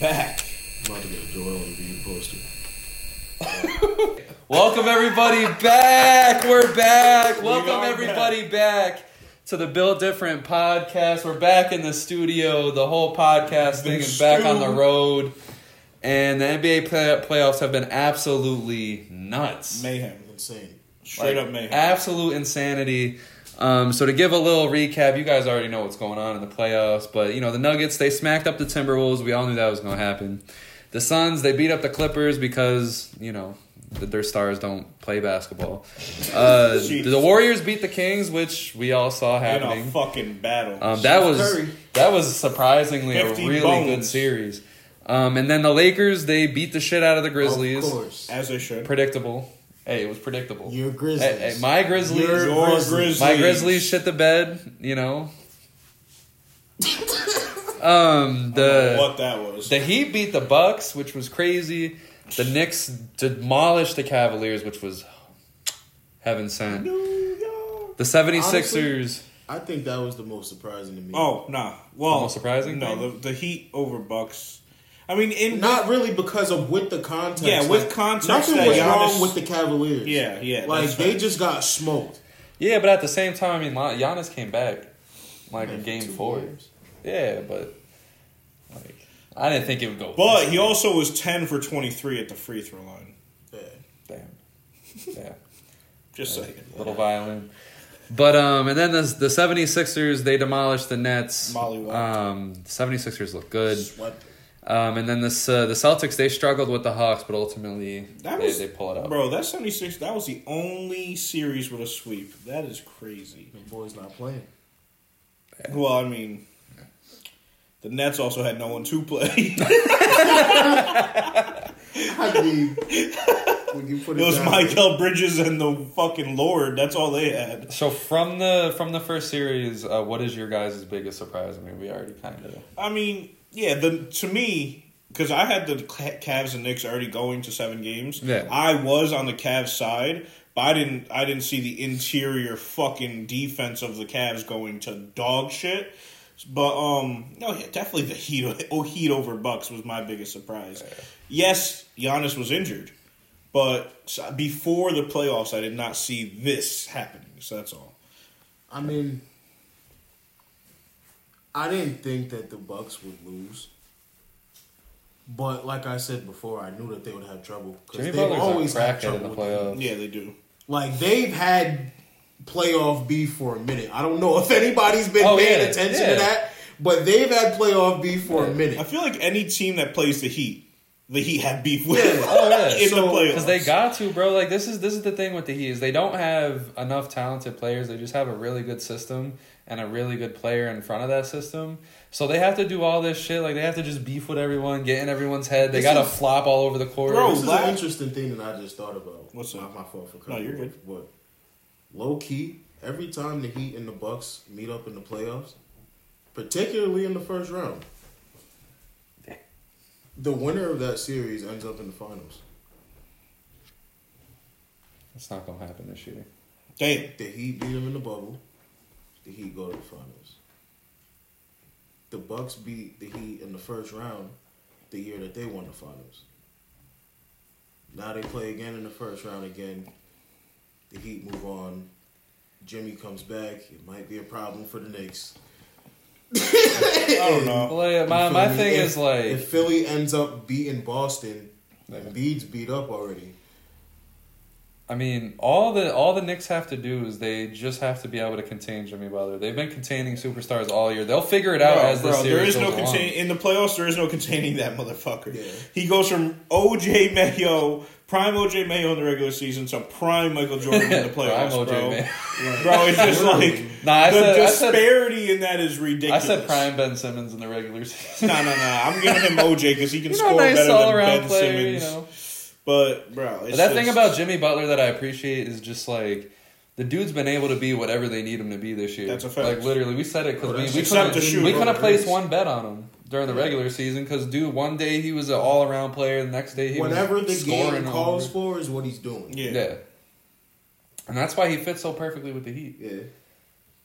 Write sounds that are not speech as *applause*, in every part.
back. I'm about to get a Joel Embiid poster. *laughs* Welcome everybody back. We're back. Welcome are everybody back. to the Built Different podcast. We're back in the studio. The whole podcast thing is back on the road. And the NBA play- playoffs have been absolutely nuts. Mayhem. Insane. Straight Like, up mayhem. Absolute insanity. Um, so to give a little recap, you guys already know what's going on in the playoffs, but you know the Nuggets they smacked up the Timberwolves. We all knew that was going to happen. The Suns they beat up the Clippers because you know th- their stars don't play basketball. Uh, the Warriors beat the Kings, which we all saw in happening. a fucking battle. Um, that was Curry. that was surprisingly a really bones. good series. Um, and then the Lakers they beat the shit out of the Grizzlies. Of course. as they should. Predictable. Hey, it was predictable. Your Grizzlies. Hey, hey, my Grizzlies. Your Your Grizzlies. Grizzlies. My Grizzlies shit the bed, you know. *laughs* um I don't know the what that was. the Heat beat the Bucks, which was crazy. The Knicks demolished the Cavaliers, which was heaven sent. The 76ers I think that was the most surprising to me. Oh nah. Well, most surprising No, the, the Heat over Bucks. I mean, in Not really because of with the context. Yeah, with Like, context Nothing was Giannis- wrong with the Cavaliers. Yeah, yeah, Like they right. just got smoked. Yeah, but at the same time, I mean, Lon- Giannis came back like in game four. games. Yeah, but like I didn't think it would go. But he also was ten for twenty three at the free throw line. Yeah. damn, yeah, *laughs* Just saying. little violin. But um, and then the the 76ers they demolished the Nets. Mollywop. Um, 76ers look good. Swept. Um, and then this uh, the Celtics they struggled with the Hawks, but ultimately That they, was they pull it up. Bro, that seventy six. That was the only series with a sweep. That is crazy. The boys not playing. Well, I mean, the Nets also had no one to play. *laughs* I mean, when you put It it, was down, Mikal Bridges and the fucking Lord. That's all they had. So from the from the first series, uh, what is your guys' biggest surprise? I mean, we already kind of I mean, yeah. The to me, because I had the Ca- Cavs and Knicks already going to seven games. Yeah. I was on the Cavs side, but I didn't. I didn't see the interior fucking defense of the Cavs going to dog shit. But um, no, yeah, definitely the Heat. *laughs* Oh, Heat over Bucks was my biggest surprise. Yes, Giannis was injured, but before the playoffs, I did not see this happening. So that's all. I mean, I didn't think that the Bucks would lose. But like I said before, I knew that they would have trouble because they've Butler's always a had trouble in the playoffs. Yeah, they do. Like they've had playoff beef for a minute. I don't know if anybody's been Oh, paying yeah, attention yeah. to that, but they've had playoff beef for a minute. I feel like any team that plays the Heat, the Heat have beef with Yeah. Oh, yeah. *laughs* in So- the playoffs. because they got to, bro. Like this is this is the thing with the Heat is they don't have enough talented players. They just have a really good system and a really good player in front of that system. So they have to do all this shit. Like they have to just beef with everyone, get in everyone's head. They got to flop all over the court. Bro, This is an interesting thing that I just thought about. What's not my fault for coming. No, you're good. off, But low key, every time the Heat and the Bucks meet up in the playoffs, particularly in the first round, the winner of that series ends up in the finals. It's not gonna happen this year. Damn. The Heat beat them in the bubble. The Heat go to the finals. The Bucks beat the Heat in the first round the year that they won the finals. Now they play again in the first round again. The Heat move on. Jimmy comes back. It might be a problem for the Knicks. I don't know. Well, yeah, my my thing If- is like if Philly ends up beating Boston, Yeah. Embiid's beat up already. I mean, all the all the Knicks have to do is they just have to be able to contain Jimmy Butler. They've been containing superstars all year. They'll figure it out Bro, as the bro, series there is no goes along. contain in the playoffs. There is no containing that motherfucker. Yeah. He goes from OJ Mayo, prime OJ Mayo in the regular season, to prime Michael Jordan in the *laughs* playoffs, Prime OJ bro. Mayo. *laughs* Bro, it's just like Nah, I the said, I said disparity in that is ridiculous. I said prime Ben Simmons in the regular *laughs* season. No, no, no. I'm giving him OJ because he can You know, score nice better than Ben player. Simmons. You know. But bro, it's But that thing about Jimmy Butler that I appreciate is just like the dude's been able to be whatever they need him to be this year. That's a fact. Like literally, we said it because we, we except couldn't to shoot. we couldn't place one bet on him during the regular season because dude, one day he was an all around player, the next day he was Whatever was the scoring game calls over. for is what he's doing. yeah. Yeah. And that's why he fits so perfectly with the Heat. Yeah.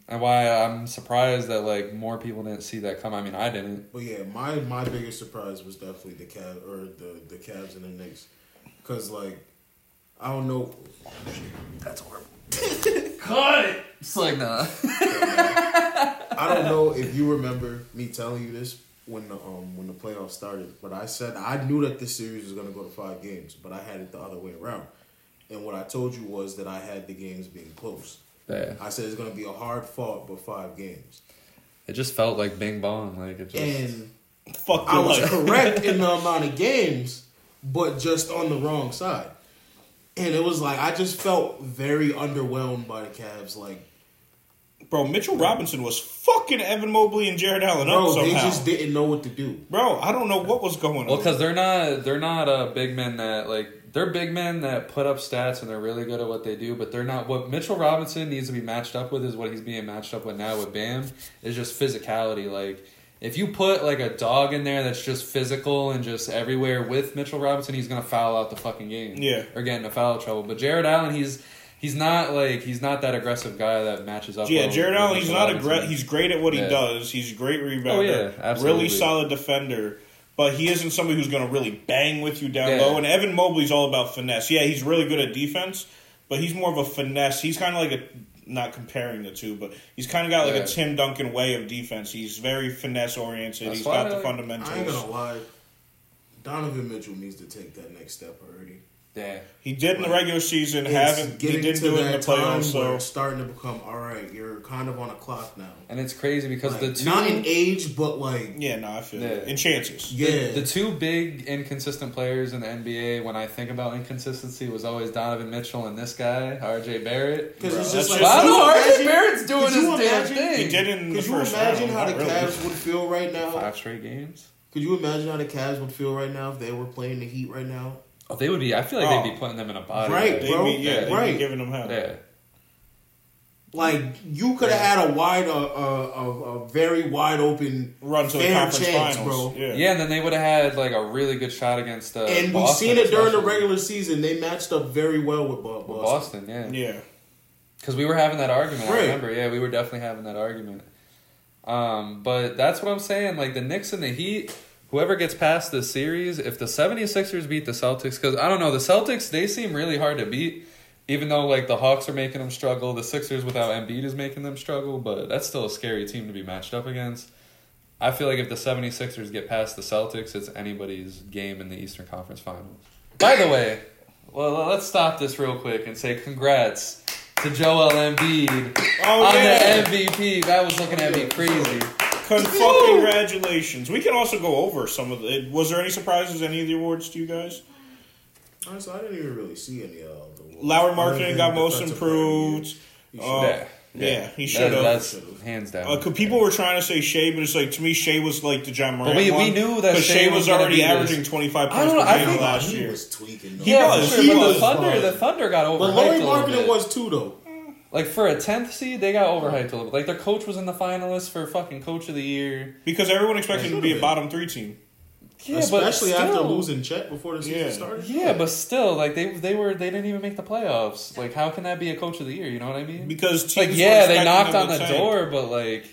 and why I'm surprised that like more people didn't see that come. I mean, I didn't. But yeah, my my biggest surprise was definitely the Cavs or the the Cavs and the Knicks, because like I don't know. That's horrible. *laughs* Cut it. It's like nah. *laughs* I don't know if you remember me telling you this when the um when the playoffs started, but I said I knew that this series was gonna go to five games, but I had it the other way around. And what I told you was that I had the games being close. Yeah. I said it's gonna be a hard fought, but five games. It just felt like Bing Bong. Like it just. And Fuck I was life. correct *laughs* in the amount of games, but just on the wrong side. And it was like I just felt very underwhelmed by the Cavs. Like, Bro, Mitchell Robinson was fucking Evan Mobley and Jarrett Allen up somehow. they just didn't know what to do. Bro, I don't know what was going Well, on. Well, because they're not they're not uh, big men that like they're big men that put up stats and they're really good at what they do, but they're not. What Mitchell Robinson needs to be matched up with is what he's being matched up with now with Bam is just physicality. Like if you put like a dog in there that's just physical and just everywhere with Mitchell Robinson, he's gonna foul out the fucking game. Yeah. or get into foul trouble. But Jarrett Allen, he's he's not like he's not that aggressive guy that matches up. yeah, Jared with Allen, he's not a great. He's great at what he Yeah. does. He's a great rebounder. Oh, yeah, absolutely. Really solid defender. But he isn't somebody who's going to really bang with you down Yeah. low. And Evan Mobley's all about finesse. Yeah, he's really good at defense, but he's more of a finesse. He's kind of like a not comparing the two, but he's kind of got like Yeah. a Tim Duncan way of defense. He's very finesse oriented. That's He's got I the fundamentals. I ain't gonna lie. Donovan Mitchell needs to take that next step already. Yeah. He did in the regular season. It's Haven't he didn't to do it in the playoffs? So it's starting to become all right. You're kind of on a clock now. And it's crazy because Like, the two not in age, but like yeah, no, I feel Yeah. it. in chances. yeah, The two big inconsistent players in the NBA, when I think about inconsistency, was always Donovan Mitchell and this guy, RJ Barrett. because it's just like just- I don't you know, RJ Barrett's doing could his you damn imagine- thing. He did in the Could you first imagine round. how the not really. Cavs would feel right now? Five straight games. Could you imagine how the Cavs would feel right now if they were playing the Heat right now? Oh, they would be. I feel like they'd Oh. be putting them in a body. Right, They'd bro. be, yeah, they'd Right. be giving them hell. Yeah. Like you could have had a wide, uh, uh, a, a very wide open Run to the fair conference chance, finals. bro. Yeah. Yeah, and then they would have had like a really good shot against. Uh, And we've Boston seen it during the regular season. They matched up very well with Bo- With Boston. Boston, yeah. Yeah. Because we were having that argument. I remember. Yeah, we were definitely having that argument. Um, but that's what I'm saying. Like the Knicks and the Heat, whoever gets past this series, if the 76ers beat the Celtics, because I don't know, the Celtics, they seem really hard to beat. Even though like the Hawks are making them struggle, the Sixers without Embiid is making them struggle, but that's still a scary team to be matched up against. I feel like if the 76ers get past the Celtics, it's anybody's game in the Eastern Conference Finals. By the way, well, let's stop this real quick and say congrats to Joel Embiid Oh on yeah. the MVP. That was looking at me crazy. Con- fucking congratulations. We can also go over some of the. Was there any surprises? Any of the awards to you guys? Honestly, I didn't even really see any of the. Lauri Other Markkanen got most Defensive Player of the Year. improved. He Uh, should've. yeah, he That- should've. That's hands down. Uh, 'cause people were trying to say Shai, but it's like to me, Shai was like the Ja Morant. But we- we knew that 'cause Shai Shai was was already be averaging twenty five points don't per game think last he year. was tweaking. Though. He yeah, was, for sure. he But was, the Thunder, but- the Thunder got overhyped. But Lauri Markkanen was too though. Like for a tenth seed, they got overhyped a little bit. Like their coach was in the finalists for fucking coach of the year. because everyone expected him to be a bottom three team. Yeah, but Especially after losing Chet before the season Yeah. started. Yeah, but still, like they they were they didn't even make the playoffs. Like how can that be a coach of the year? You know what I mean? Because teams Like yeah, they knocked on the tank. door, but like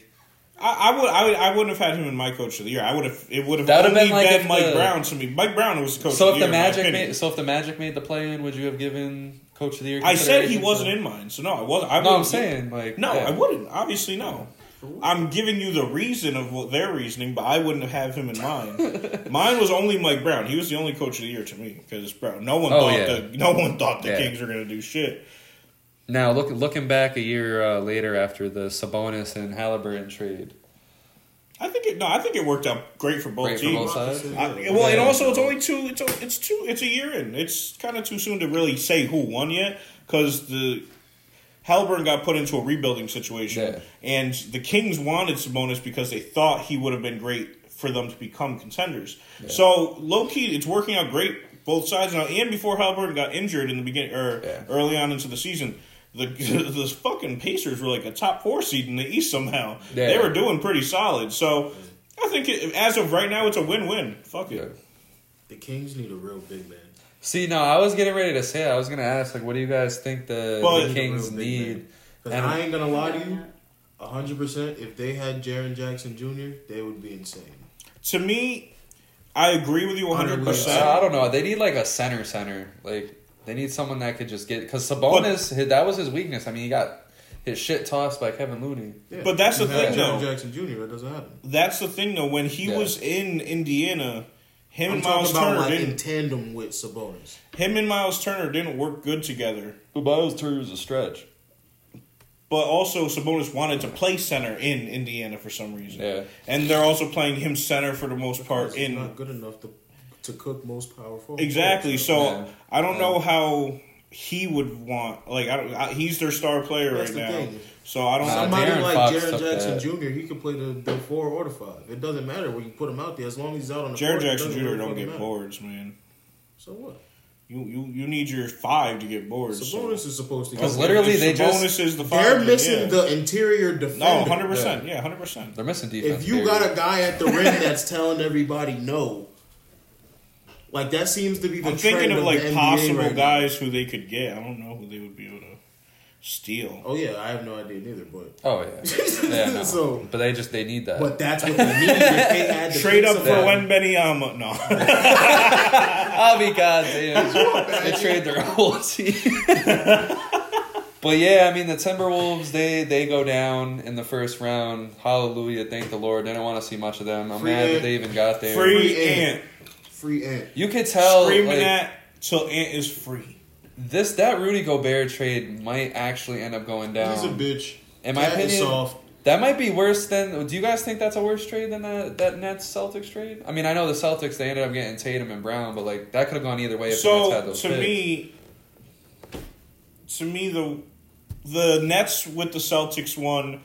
I, I would, I would, I wouldn't have had him in my coach of the year. I would have. It would have That would've only been like been Mike the- Brown to me. Mike Brown was the coach. so of if the the year, in Magic made so if the Magic made the play in, would you have given coach of the year? I said he wasn't in mine, so no, I wasn't. I No, I'm wouldn't- saying like No, yeah. I wouldn't. Obviously, no. I'm giving you the reason of what their reasoning, but I wouldn't have him in mind. *laughs* Mine was only Mike Brown. He was the only coach of the year to me because bro, no one Oh, thought yeah. the no one thought the Yeah. Kings were going to do shit. Now look looking back a year uh, later after the Sabonis and Halliburton trade. I think it. No, I think it worked out great for both Great for teams. both sides. I, well, and also it's only two. It's a- it's two. It's a year in. It's kind of too soon to really say who won yet because the Halliburton got put into a rebuilding situation, Yeah. and the Kings wanted Sabonis because they thought he would have been great for them to become contenders. So low key, it's working out great both sides now. And before Halliburton got injured in the beginning or Yeah. early on into the season. The, *laughs* the fucking Pacers were like a top four seed in the East somehow. Yeah. They were doing pretty solid. So I think it, as of right now, it's a win-win. Fuck it. Yeah. The Kings need a real big man. See, no, I was getting ready to say. I was gonna ask, like, what do you guys think the, But- the Kings need? man. 'Cause And- I ain't gonna lie to you. hundred percent. If they had Jaren Jackson Jr., they would be insane. To me, I agree with you 100%. Uh, I don't know. They need like a center center. Like they need someone that could just get because Sabonis his- that was his weakness. I mean, he got his shit tossed by Kevin Looney. Yeah. But that's the had thing, Jaren though. Jackson Jr. That doesn't happen. That's the thing, though. When he Yeah. was in Indiana, him I'm and Miles about Turner like in didn't. tandem with Sabonis. Him and Miles Turner didn't work good together. But Miles Turner was a stretch. But also, Sabonis wanted to play center in Indiana for some reason. Yeah. And they're also playing him center for the most part He's in not good enough to to cook most powerful. Exactly. So Yeah. I don't Yeah. know how he would want. Like I don't. I, he's their star player That's right the now. thing. So I don't. Nah, Somebody De'Aaron like Fox Jaren took Jackson that. Jr., he could play the, the four or the five. It doesn't matter where you put him out there as long as he's out on the Jared court. it Jackson Jr. really don't get matter. boards, man. So what? You you you need your five to get boards. Sabonis is supposed to get Because literally they Sabonis just- is the five. They're missing yeah. the interior defender. No, hundred percent. Yeah, hundred percent. They're missing defense. If you got a guy at the rim that's telling everybody no, like that seems to be the I'm trend thinking of like NBA possible right now. guys who they could get. I don't know who they would be able to steal. Oh yeah, I have no idea neither, but oh yeah, *laughs* yeah. No. So- but they just they need that. but that's what they need. They had the *laughs* Trade up for that- Wembanyama. No. *laughs* I'll be goddamn. they trade their whole team. but yeah, I mean the Timberwolves they they go down in the first round. Hallelujah, thank the Lord. They don't want to see much of them. I'm Free mad that they even got there. Free Free Ant. Ant. Free ant. You could tell Screaming like, at till Ant is free. this that Rudy Gobert trade might actually end up going down. He's a bitch. In my Cat opinion, soft. That might be worse than. Do you guys think that's a worse trade than that that Nets Celtics trade? I mean, I know the Celtics they ended up getting Tatum and Brown, but like that could have gone either way if the Nets had So those to picks. me, to me the the Nets with the Celtics won,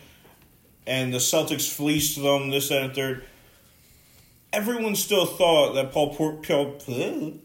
and the Celtics fleeced them. This that, and third. Everyone still thought that Paul Por- Paul,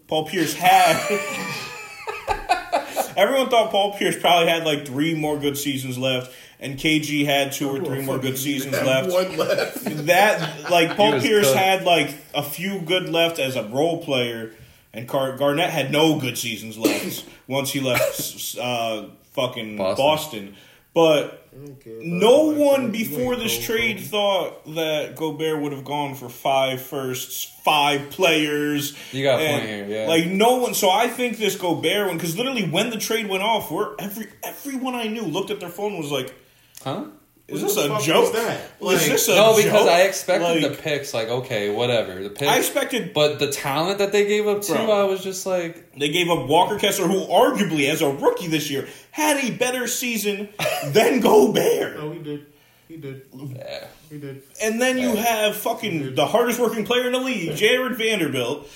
Paul Pierce had. *laughs* Everyone thought Paul Pierce probably had like three more good seasons left, and KG had two or three more good seasons left. One left. *laughs* that like Paul Pierce cooked. had like a few good left as a role player, and Car- Garnett had no good seasons left once he left *laughs* uh, fucking Boston. Boston. But I don't care about no one before this trade cold. thought that Gobert would have gone for five firsts, five players. You got a and, point here, yeah. Like no one. So I think this Gobert one because literally when the trade went off, we're every everyone I knew looked at their phone and was like, huh? "Is this a fuck joke? was that? This a No, because joke? I expected Like, the picks. Like, okay, whatever the picks. I expected but the talent that they gave up too, Bro. I was just like, They gave up Walker Kessler, who arguably, as a rookie this year, had a better season *laughs* than Gobert. No, he did. He did. yeah. He did. And then you have fucking the hardest working player in the league, Jared Vanderbilt.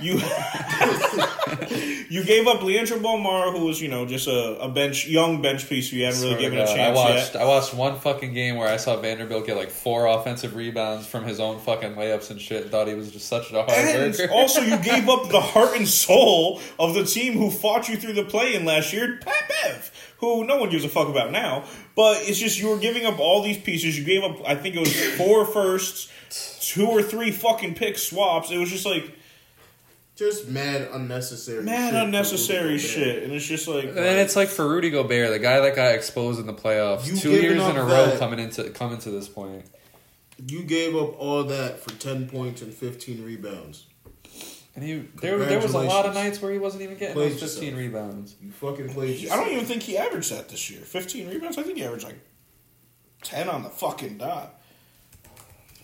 You *laughs* you gave up Leandro Bolmaro, who was you know just a, a bench young bench piece who you hadn't really given a chance I watched. yet. I watched one fucking game where I saw Vanderbilt get like four offensive rebounds from his own fucking layups and shit. And thought he was just such a hard And worker. also, you gave up the heart and soul of the team who fought you through the play-in last year, Pat Bev, who no one gives a fuck about now. But it's just you were giving up all these pieces. You gave up, I think it was four firsts, two or three fucking pick swaps. It was just like Just mad unnecessary. mad shit unnecessary shit, and it's just like And then it's like for Rudy Gobert, the guy that got exposed in the playoffs, You two years in a row that- coming into coming to this point. You gave up all that for ten points and fifteen rebounds. And he there, there was a lot of nights where he wasn't even getting those 15 yourself. rebounds. You fucking played. I don't even think he averaged that this year. Fifteen rebounds. I think he averaged like ten on the fucking dot.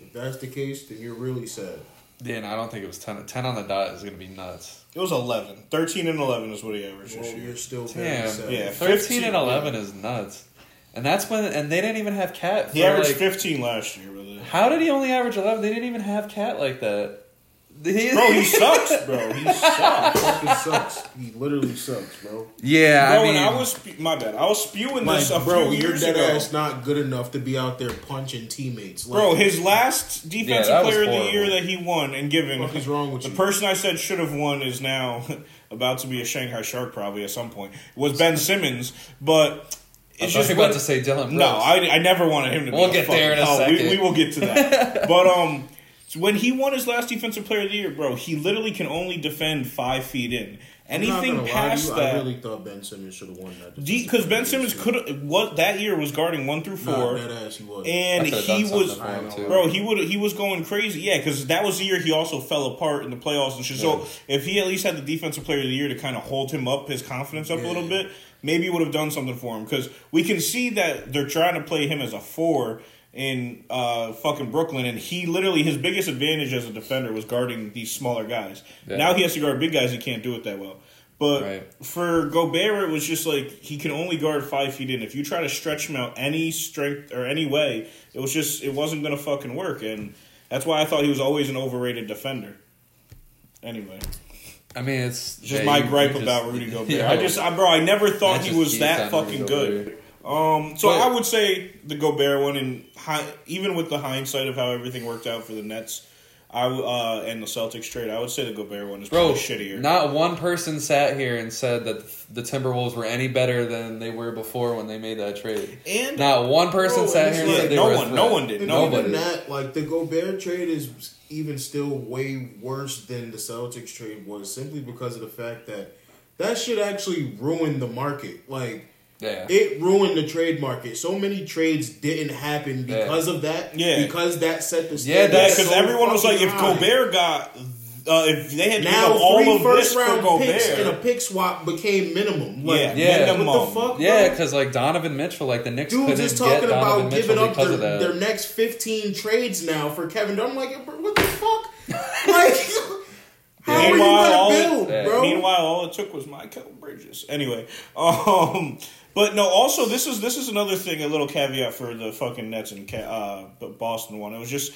If that's the case, then you're really sad. Yeah, no, I don't think it was 10. 10 on the dot is going to be nuts. It was 11. 13 and 11 is what he averaged Well, this year. you're still Damn. sad. Yeah. 13 15, and 11 is nuts. And that's when, and they didn't even have Cat. He for, averaged like- 15 last year, brother. Uh, How did he only average 11? They didn't even have Cat like that. He- Bro, he sucks, bro. He sucks. Fucking sucks. He literally sucks, bro. yeah, Bro, I mean, and I was spe- my bad. I was spewing Like, this a bro, few you're years dead ago. ass not good enough to be out there punching teammates. Like, Bro, his last defensive that was player of the year that he won and given what is wrong with the you? person I said should have won is now *laughs* about to be a Shanghai Shark probably at some point. Was Ben Simmons, but it's thought just you about to say Dillon Brooks. No, I, I never wanted him to. We'll be get fucking- there in a oh, we- second. We, will get to that, *laughs* but um, when he won his last defensive player of the year, bro, he literally can only defend five feet in. I'm not Anything lie to past you, that, I really thought Ben Simmons should have won that. because Ben Simmons could what that year was guarding one through four, that ass he was. and he was something for him, too. bro. He would he was going crazy, yeah, because that was the year he also fell apart in the playoffs and shit. So if he at least had the defensive player of the year to kind of hold him up, his confidence up a little bit, maybe he would have done something for him. Because we can see that they're trying to play him as a four in uh, fucking Brooklyn, and he literally his biggest advantage as a defender was guarding these smaller guys. Yeah. Now he has to guard big guys. He can't do it that well. But Right. for Gobert, it was just like he can only guard five feet in. If you try to stretch him out any strength or any way, it was just it wasn't gonna fucking work. And that's why I thought he was always an overrated defender. Anyway, I mean, it's just yeah, my gripe you about Rudy *laughs* Gobert. I just, I, bro, I never thought he was that fucking good. Gobert. Um, so But- I would say the Gobert one, and hi, even with the hindsight of how everything worked out for the Nets, I w- uh, and the Celtics trade, I would say the Gobert one is Bro, probably shittier. not one person sat here and said that the Timberwolves were any better than they were before when they made that trade. and Not one person Bro, sat here and like said they no were one- no one did. And Nobody. even that, like the Gobert trade is even still way worse than the Celtics trade was, simply because of the fact that that shit actually ruined the market. Like Yeah. it ruined the trade market. So many trades didn't happen Yeah. because of that. Yeah. because that set the Yeah, standard Yeah, that's because so everyone was like, fucking if high. Gobert got, uh, if they had Now now all three of this first for round picks and a pick swap became minimum. Like, yeah, Yeah. minimum. what the fuck? Yeah, because like Donovan Mitchell, like the Knicks Dudes couldn't is get talking about Mitchell giving up their, their next 15 trades now for Kevin Durant. I'm like, what the fuck? *laughs* like, how are you Meanwhile, all gonna it- build, Yeah. bro? Meanwhile, all it took was Mikal Bridges. Anyway, *laughs* um, but no. Also, this is this is another thing. A little caveat for the fucking Nets and uh, the Boston one. It was just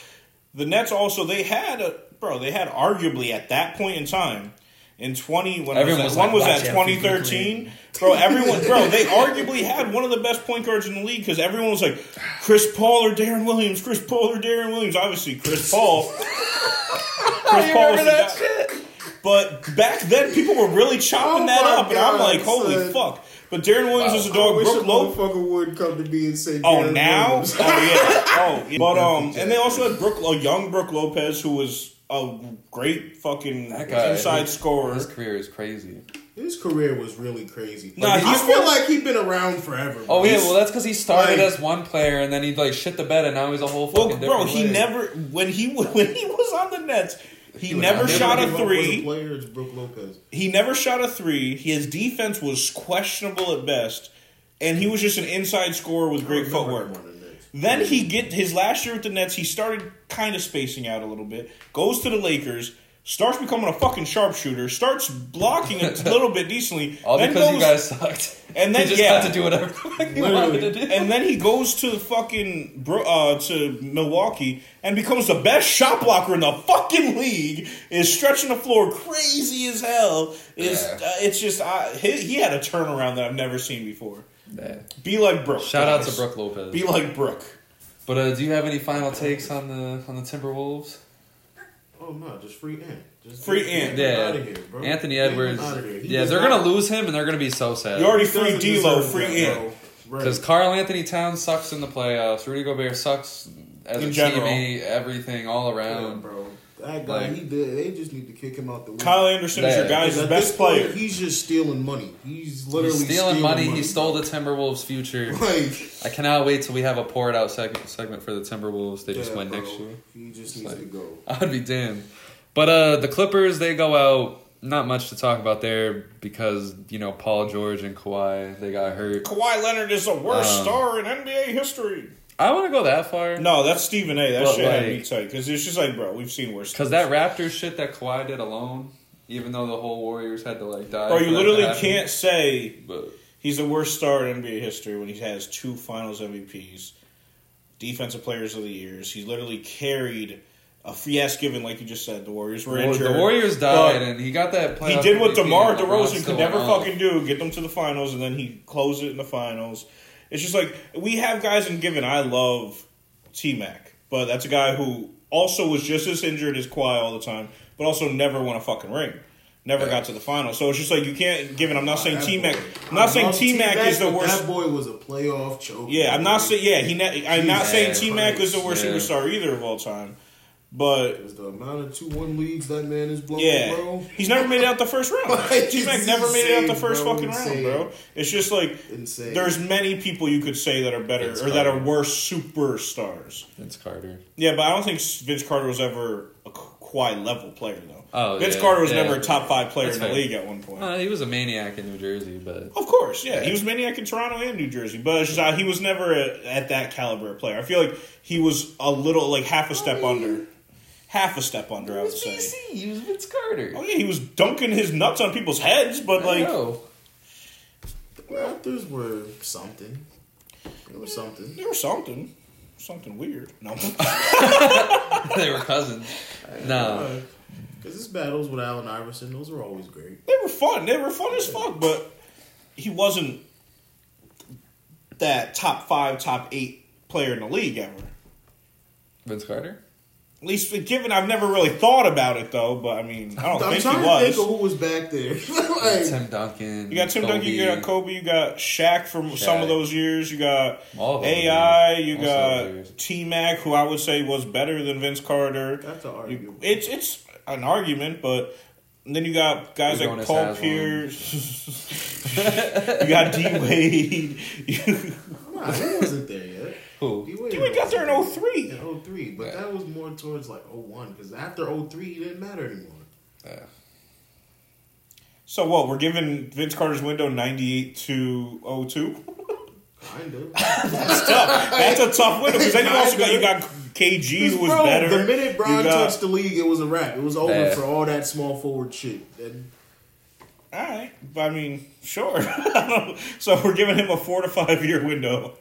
the Nets. Also, they had a bro. They had arguably at that point in time. In twenty, when Everyone was was like, one was "Watch at freaking thirteen, bro. Everyone, bro, they arguably had one of the best point guards in the league because everyone was like Chris Paul or Deron Williams, Chris Paul or Deron Williams. Obviously, Chris Paul. *laughs* Chris Paul was the guy. But back then, people were really chopping Oh that up, and I'm like, holy son. fuck. But Deron Williams was a dog. I wish Brooke a Lopez. motherfucker would come to me and say, Oh, Darren now? Williams. Oh, yeah. *laughs* Oh, yeah. But, um, and they also had Brooke, a young Brook Lopez who was a great fucking That guy, inside his- scorer. His career is crazy. His career was really crazy. Nah, Like, I feel one- like he's been around forever. bro. Oh yeah, well that's because he started like- as one player and then he like shit the bed and now he's a whole Well, fucking bro, different he player. never when he *laughs* when he was on the Nets, he, never shot a three. player, Brook Lopez. He never shot a three. His defense was questionable at best, and he was just an inside scorer with great footwork. the Then he get his last year with the Nets. He started kind of spacing out a little bit. Goes to the Lakers. Starts becoming a fucking sharpshooter. Starts blocking a little bit decently. *laughs* all then because goes, you guys sucked. *laughs* And *laughs* then- he just yeah. had to do whatever he wanted to do. And then he goes to fucking uh, to Milwaukee and becomes the best shot blocker in the fucking league. Is stretching the floor crazy as hell. Is Yeah. uh, it's just uh, he, he had a turnaround that I've never seen before. Yeah. Be like Brook. Shout out to Brook Lopez. Be like Brook. But uh, do you have any final takes on the on the Timberwolves? Oh no, just free Ant. Just Free just Ant. get him Yeah, outta here, bro. Anthony Edwards. outta here. Yeah, they're not- gonna lose him and they're gonna be so sad. You already free doesn't D'Lo, free Ant. bro. Right. Because Karl-Anthony Towns sucks in the playoffs. Rudy Gobert sucks as In a general. teammate, everything all Yeah, around. bro. That guy, Like- he did. They just need to kick him out the league. Kyle Anderson is your Yeah. guy's At best this point, player. He's just stealing money. He's literally He's stealing money. money. He stole the Timberwolves' future. *laughs* Like, I cannot wait till we have a pour it out segment, segment for the Timberwolves. They just yeah, win bro. next year. He just needs like- to go. *laughs* I'd be damned. But uh, the Clippers, they go out. Not much to talk about there because you know Paul George and Kawhi they got hurt. Kawhi Leonard is the worst Um, star in NBA history. I want to go that far. No, that's Stephen A. That But, shit had like- me tight because it's just like, bro, we've seen worse. Because that Raptors shit that Kawhi did alone, even though the whole Warriors had to like die. bro, for you that to literally happen. can't say But he's the worst star in NBA history when he has two Finals MVPs, Defensive Players of the Years. He literally carried a yes, given like you just said, the Warriors were injured. The Warriors died, but and he got that. He playoff did what MVP, DeMar and DeRozan still could never fucking do: get them to the finals, and then he closed it in the finals. It's just like we have guys in given. I love T Mac, but that's a guy who also was just as injured as Kawhi all the time, but also never won a fucking ring. Never Yeah. got to the final. So it's just like you can't given. I'm not saying T Mac. I'm not saying T Mac is the worst. That boy was a playoff choke. Yeah, I'm not saying. Yeah, he. Ne- I'm not saying T Mac is the worst yeah. superstar either of all time. But Because the amount of two one leads that man is blowing, yeah, bro. he's never made it out the first round. *laughs* Like, T Mac it's never made it out the first bro, fucking insane. round, bro. It's just like Insane. there's many people you could say that are better Vince or that are Carter. worse superstars. Vince Carter. Yeah, but I don't think Vince Carter was ever a Kawhi level player though. Oh, Vince yeah, Carter was yeah. never a top five player That's in the fair. league at one point. Uh, he was a maniac in New Jersey, but Of course, yeah. Yeah. He was maniac in Toronto and New Jersey, but it's just, uh, he was never a, at that caliber of player. I feel like he was a little, like half a step under. Half a step under, I he would was say. BC. He was Vince Carter. Oh, yeah, he was dunking his nuts on people's heads, but, I like, know. The Raptors were something. They was something. there was something. Something weird. No. *laughs* *laughs* they were cousins. No, Because his battles with Allen Iverson, those were always great. they were fun. They were fun as fuck, but he wasn't that top five, top eight player in the league ever. Vince Carter. At least given I've never really thought about it though, but I mean I don't I'm think trying he to was. think of who was back there. *laughs* like, Tim Duncan. You got Tim Duncan, you got Kobe, you got Shaq from some of those years, you got All of those AI, years. you Most of those years. got T Mac, who I would say was better than Vince Carter. That's an argument. It's it's an argument, but then you got guys like Udonis Paul Pierce. *laughs* you got D Wade. Nah, he wasn't there yet. Who? D D Wade got there in 03. In 03, but Yeah. that was more towards like 01, because after 03, he didn't matter anymore. Yeah. So what? We're giving Vince Carter's window ninety eight to 02? Kind of. That's tough. That's a tough window because then you also got you got KG who was Bro, better. The minute Bron You got- touched the league, it was a wrap. It was over Yeah. for all that small forward shit. And All right, I mean, sure. *laughs* so we're giving him a four to five year window.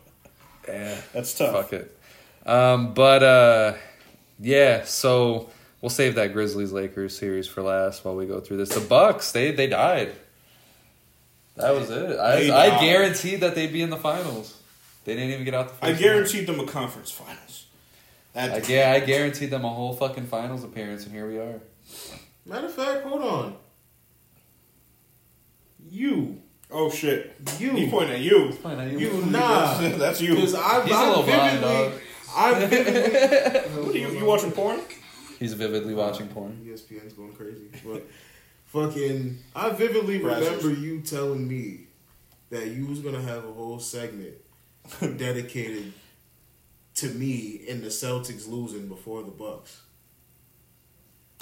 Yeah. That's tough. Fuck it. Um, but uh, yeah. So we'll save that Grizzlies Lakers series for last while we go through this. The Bucks, they they died. That was it. I I guaranteed that they'd be in the finals. They didn't even get out the. First I round. guaranteed them a conference finals. That, I, yeah, I guaranteed them a whole fucking finals appearance, and here we are. matter of fact, hold on. You. Oh shit! You. He pointing at you. You, nah. That's you. Because I, He's a I little blind, dog. I vividly. *laughs* What are you, you watching porn? He's vividly watching porn. ESPN's going crazy. But fucking, I vividly remember you telling me that you was gonna have a whole segment *laughs* dedicated to me and the Celtics losing before the Bucks.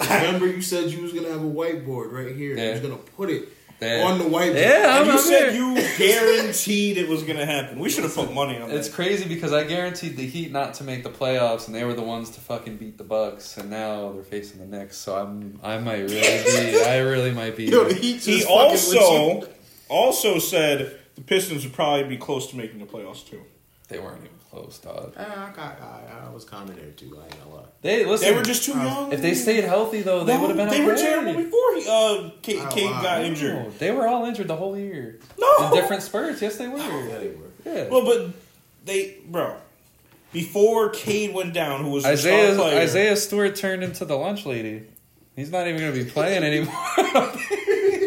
*laughs* Remember, you said you was gonna have a whiteboard right here. You was gonna put it Yeah. on the whiteboard. Yeah, I'm, you I'm said here. you *laughs* guaranteed it was gonna happen. We should have put money on that. It's that. crazy because I guaranteed the Heat not to make the playoffs, and they were the ones to fucking beat the Bucks, and now they're facing the Knicks. So I'm, I might really be, I really might be. *laughs* Yo, the He fucking with you. also also said the Pistons would probably be close to making the playoffs too. They weren't even close, dog. Ah, I, got, I, I was kind of there too. I ain't gonna lie. They listen. They were just too young. If they stayed healthy, though, they No, would have been. They were okay. terrible before he, uh, Cade, Oh, Cade wow. got No. injured. They were all injured the whole year. No. In different spurts. Yes, they were. *laughs* Yeah, they were. Yeah. Well, but they, bro, before Cade went down, who was Isaiah Isaiah Stewart turned into the lunch lady. He's not even going to be playing anymore. *laughs*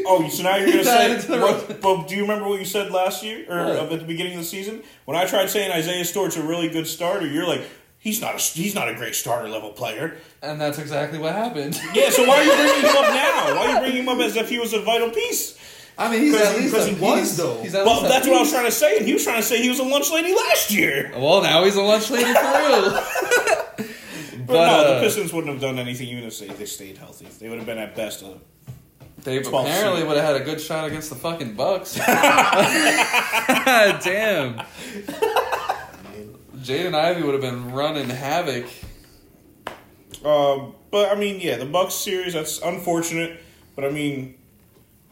Oh, so now you're gonna *laughs* say? died into the What, but do you remember what you said last year or at the beginning of the season when I tried saying Isaiah Stewart's a really good starter? You're like, he's not a he's not a great starter level player. and that's exactly what happened. *laughs* Yeah, so why are you bringing him up *laughs* now? Why are you bringing him up as if he was a vital piece? I mean, he's at least a he was, piece. though. He's at Well, least a that's what I was piece. trying to say, and he was trying to say he was a lunch lady last year. Well, now he's a lunch lady for real. But, But, no, uh, the Pistons wouldn't have done anything even if they, they stayed healthy. They would have been at best a They apparently seed. would have had a good shot against the fucking Bucks. *laughs* Damn. Jaden Ivey would have been running havoc. Um, but I mean, yeah, the Bucks series that's unfortunate. But I mean,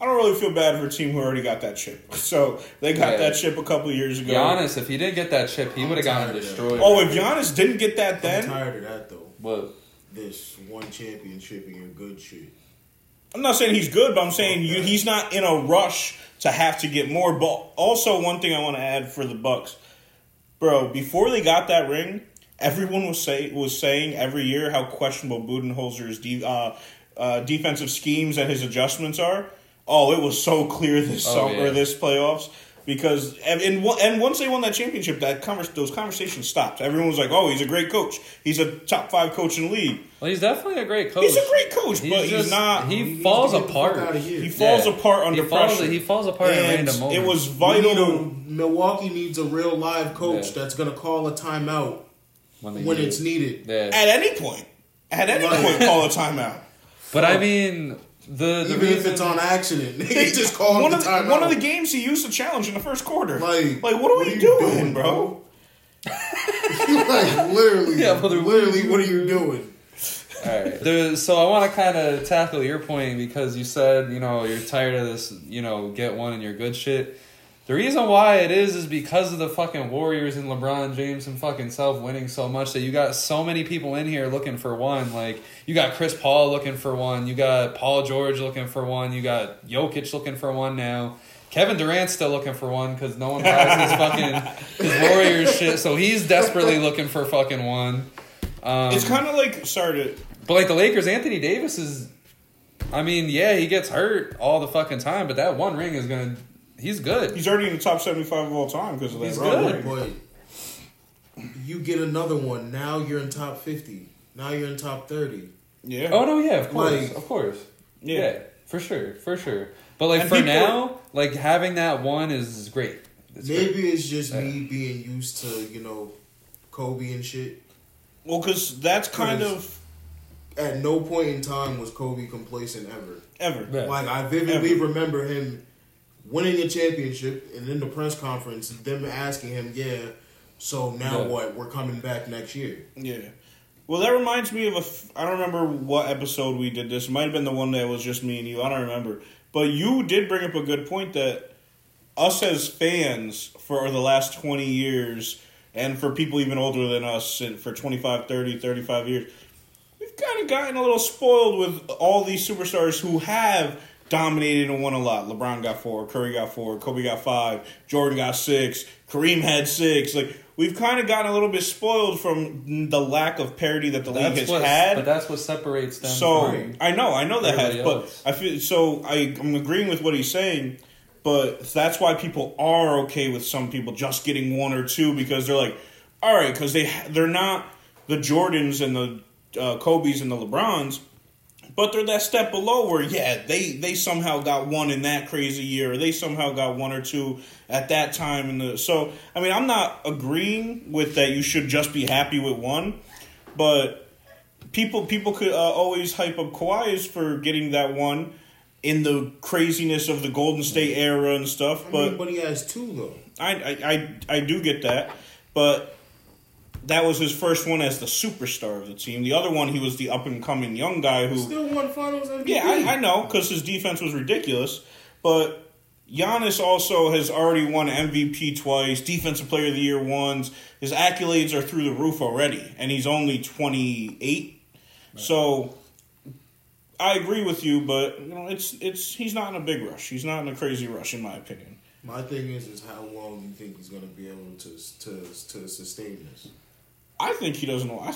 I don't really feel bad for a team who already got that chip. *laughs* So they got Yeah. that chip a couple of years ago. Giannis, if he didn't get that chip, he would have gotten tired of that. destroyed. Oh, if Giannis didn't get that then I'm tired of that though. What? This one championship and your good shit. I'm not saying he's good, but I'm saying you, he's not in a rush to have to get more. But also, one thing I want to add for the Bucks, bro, before they got that ring, everyone was say was saying every year how questionable Budenholzer's de- uh, uh, defensive schemes and his adjustments are. Oh, it was so clear this Oh, summer yeah. this playoffs. Because and and once they won that championship, that convers, those conversations stopped. Everyone was like, "Oh, he's a great coach. He's a top five coach in the league. Well, he's definitely a great coach. He's a great coach, but he's not. He, He falls to get the apart. here. He falls Yeah. apart under he falls, pressure. He falls apart at And random moments. it was We need vital a- Milwaukee needs a real live coach Yeah. that's gonna call a timeout when, when need it's it. needed. Yeah. at any point. At any Right. point, call a timeout. But I mean, the, the Even reason, if it's on accident, *laughs* they just call one the of the, timeout. one of the games he used to challenge in the first quarter. Like, like what are we doing, bro? *laughs* like literally, Yeah, but they're- literally, what are you doing? All right. There, so I want to kind of tackle your point because you said you know you're tired of this you know get one and you're good shit. The reason why it is is because of the fucking Warriors and LeBron James and fucking self winning so much that you got so many people in here looking for one. Like you got Chris Paul looking for one, you got Paul George looking for one, you got Jokic looking for one now. Kevin Durant's still looking for one because no one has his fucking his Warriors shit, so he's desperately looking for fucking one. Um, It's kind of like sorry to but like the Lakers, Anthony Davis is. I mean, yeah, he gets hurt all the fucking time, but that one ring is gonna. He's good. He's already in the top seventy-five of all time because of that He's run. good. But you get another one. Now you're in top fifty. Now you're in top thirty. Yeah. Oh no, yeah, of course, Like- of course, Yeah. yeah. for sure, for sure. But like And for people- now, like having that one is great. It's Maybe great. it's just me being used to you know Kobe and shit. Well, because that's kind Because- of At no point in time was Kobe complacent ever. ever. Yeah. Like I vividly Ever. remember him winning a championship, and in the press conference, them asking him, "Yeah, so now Yeah. what? We're coming back next year." Yeah. Well, that reminds me of a. F- I don't remember what episode we did this. It might have been the one that was just me and you. I don't remember. But you did bring up a good point that us as fans for the last 20 years, and for people even older than us, and for 25, 30, 35 years, we've kind of gotten a little spoiled with all these superstars who have dominated and won a lot. LeBron got four, Curry got four, Kobe got five, Jordan got six, Kareem had six. Like we've kind of gotten a little bit spoiled from the lack of parity that the league has what, had. but that's what separates them. So from, I know, I know that has, everybody but. I feel so. I, I'm agreeing with what he's saying, but that's why people are okay with some people just getting one or two because they're like, all right, because they they're not the Jordans and the uh, Kobe's and the LeBrons, but they're that step below where yeah they they somehow got one in that crazy year, or they somehow got one or two at that time in the. So I mean, I'm not agreeing with that. You should just be happy with one, but people people could uh, always hype up Kawhi's for getting that one in the craziness of the Golden State era and stuff. I But mean, but he has two though. I, I I I do get that, but that was his first one as the superstar of the team. The other one, he was the up and coming young guy who. Still won Finals MVP. Yeah, I, I know because his defense was ridiculous, but Giannis also has already won MVP twice, Defensive Player of the Year once. His accolades are through the roof already, and he's only twenty eight. So I agree with you, but you know it's it's he's not in a big rush. He's not in a crazy rush, in my opinion. My thing is, is how long do you think he's going to be able to to to sustain this? I think he doesn't know. I,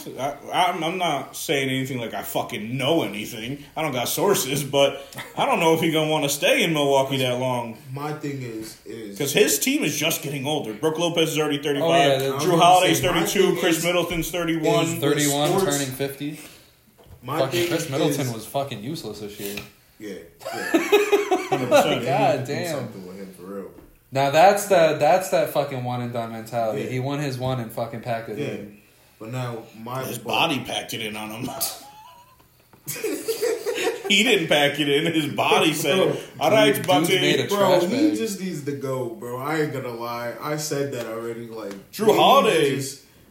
I, I'm I'm not saying anything like I fucking know anything. I don't got sources, but I don't know if he's gonna want to stay in Milwaukee that long My thing is is because his team is just getting older. Brook Lopez is already 35. Oh, yeah, the- I was Drew gonna Holiday's say, 32. thing Chris is- Middleton's 31. 31, Sports- turning 50. my Fucking thing Khris Middleton is- was fucking useless this year. yeah. yeah. *laughs* 100%. God damn. something with him for real. Now that's the that's that fucking one and done mentality. Yeah. He won his one and fucking packed it Yeah. in. But now my His but- body packed it in on him. he didn't pack it in. His body said, "All right, Dude- Bunty." dude's made a Bro, trash he bag. just needs to go, bro. I ain't gonna lie. I said that already. Like Drew they Holiday.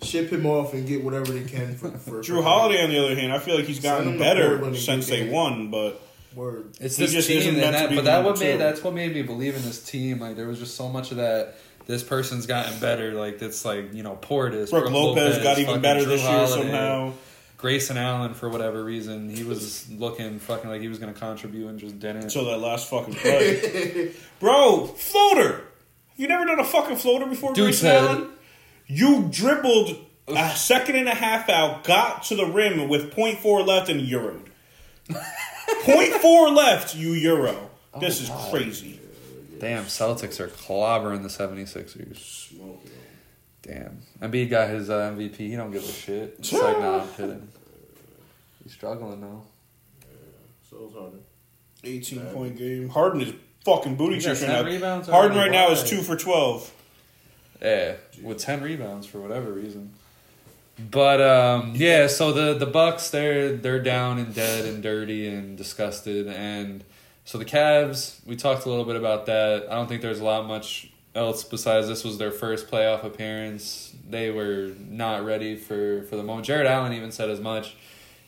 ship him off and get whatever they can for. for Drew for Holiday, on the other hand, I feel like he's gotten better since they won. But Word. It's this just team, isn't and that, but the that what made two. that's what made me believe in this team. Like there was just so much of that. This person's gotten better. Like it's like you know Portis, Brook Lopez got even better Drew this year Holiday, somehow. Grayson Allen, for whatever reason, he was looking fucking like he was going to contribute and just didn't. Until that last fucking play. *laughs* Bro, floater. You never done a fucking floater before, Dude Grayson said- Allen? You dribbled a second and a half out, got to the rim with 0.4 left and euroed. *laughs* 0.4 left, you euro. This oh is God. crazy. Damn, Celtics are clobbering the 76ers. Smoking them. Damn. Embiid got his uh, MVP. He don't give a shit. It's like, nah, I'm kidding. He's struggling now. So it's Harden. 18 point game. Harden is fucking booty He got chicken 10 now. rebounds Harden right now is two for 12. Yeah, with 10 rebounds for whatever reason. But um, yeah, so the the Bucks they're they're down and dead and dirty and disgusted and so the Cavs, we talked a little bit about that. I don't think there's a lot much else besides this was their first playoff appearance. They were not ready for for the moment. Jarrett Allen even said as much.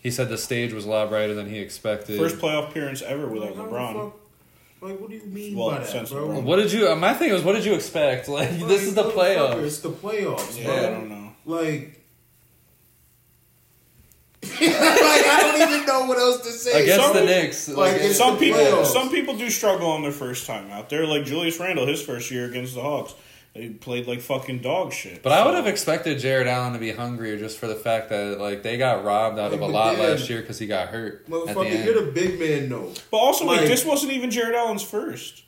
He said the stage was a lot brighter than he expected. First playoff appearance ever without Like, LeBron. Like, what do you mean Well, by that, bro? LeBron. what did you? My thing was, what did you expect? Like this is the Like, motherfucker, playoffs. It's the playoffs, Yeah, bro. I don't know. Like, *laughs* like I don't even know what else to say. Against Some the Knicks, like, like, Some people, playoffs. some people do struggle on their first time out there. Like Julius Randle, his first year against the Hawks, they played like fucking dog shit. But I would have expected Jarrett Allen to be hungrier just for the fact that like they got robbed out of a *laughs* lot then- last year because he got hurt. Motherfucker, end. you're the big man, though. But also, like, Like- this wasn't even Jarrett Allen's first.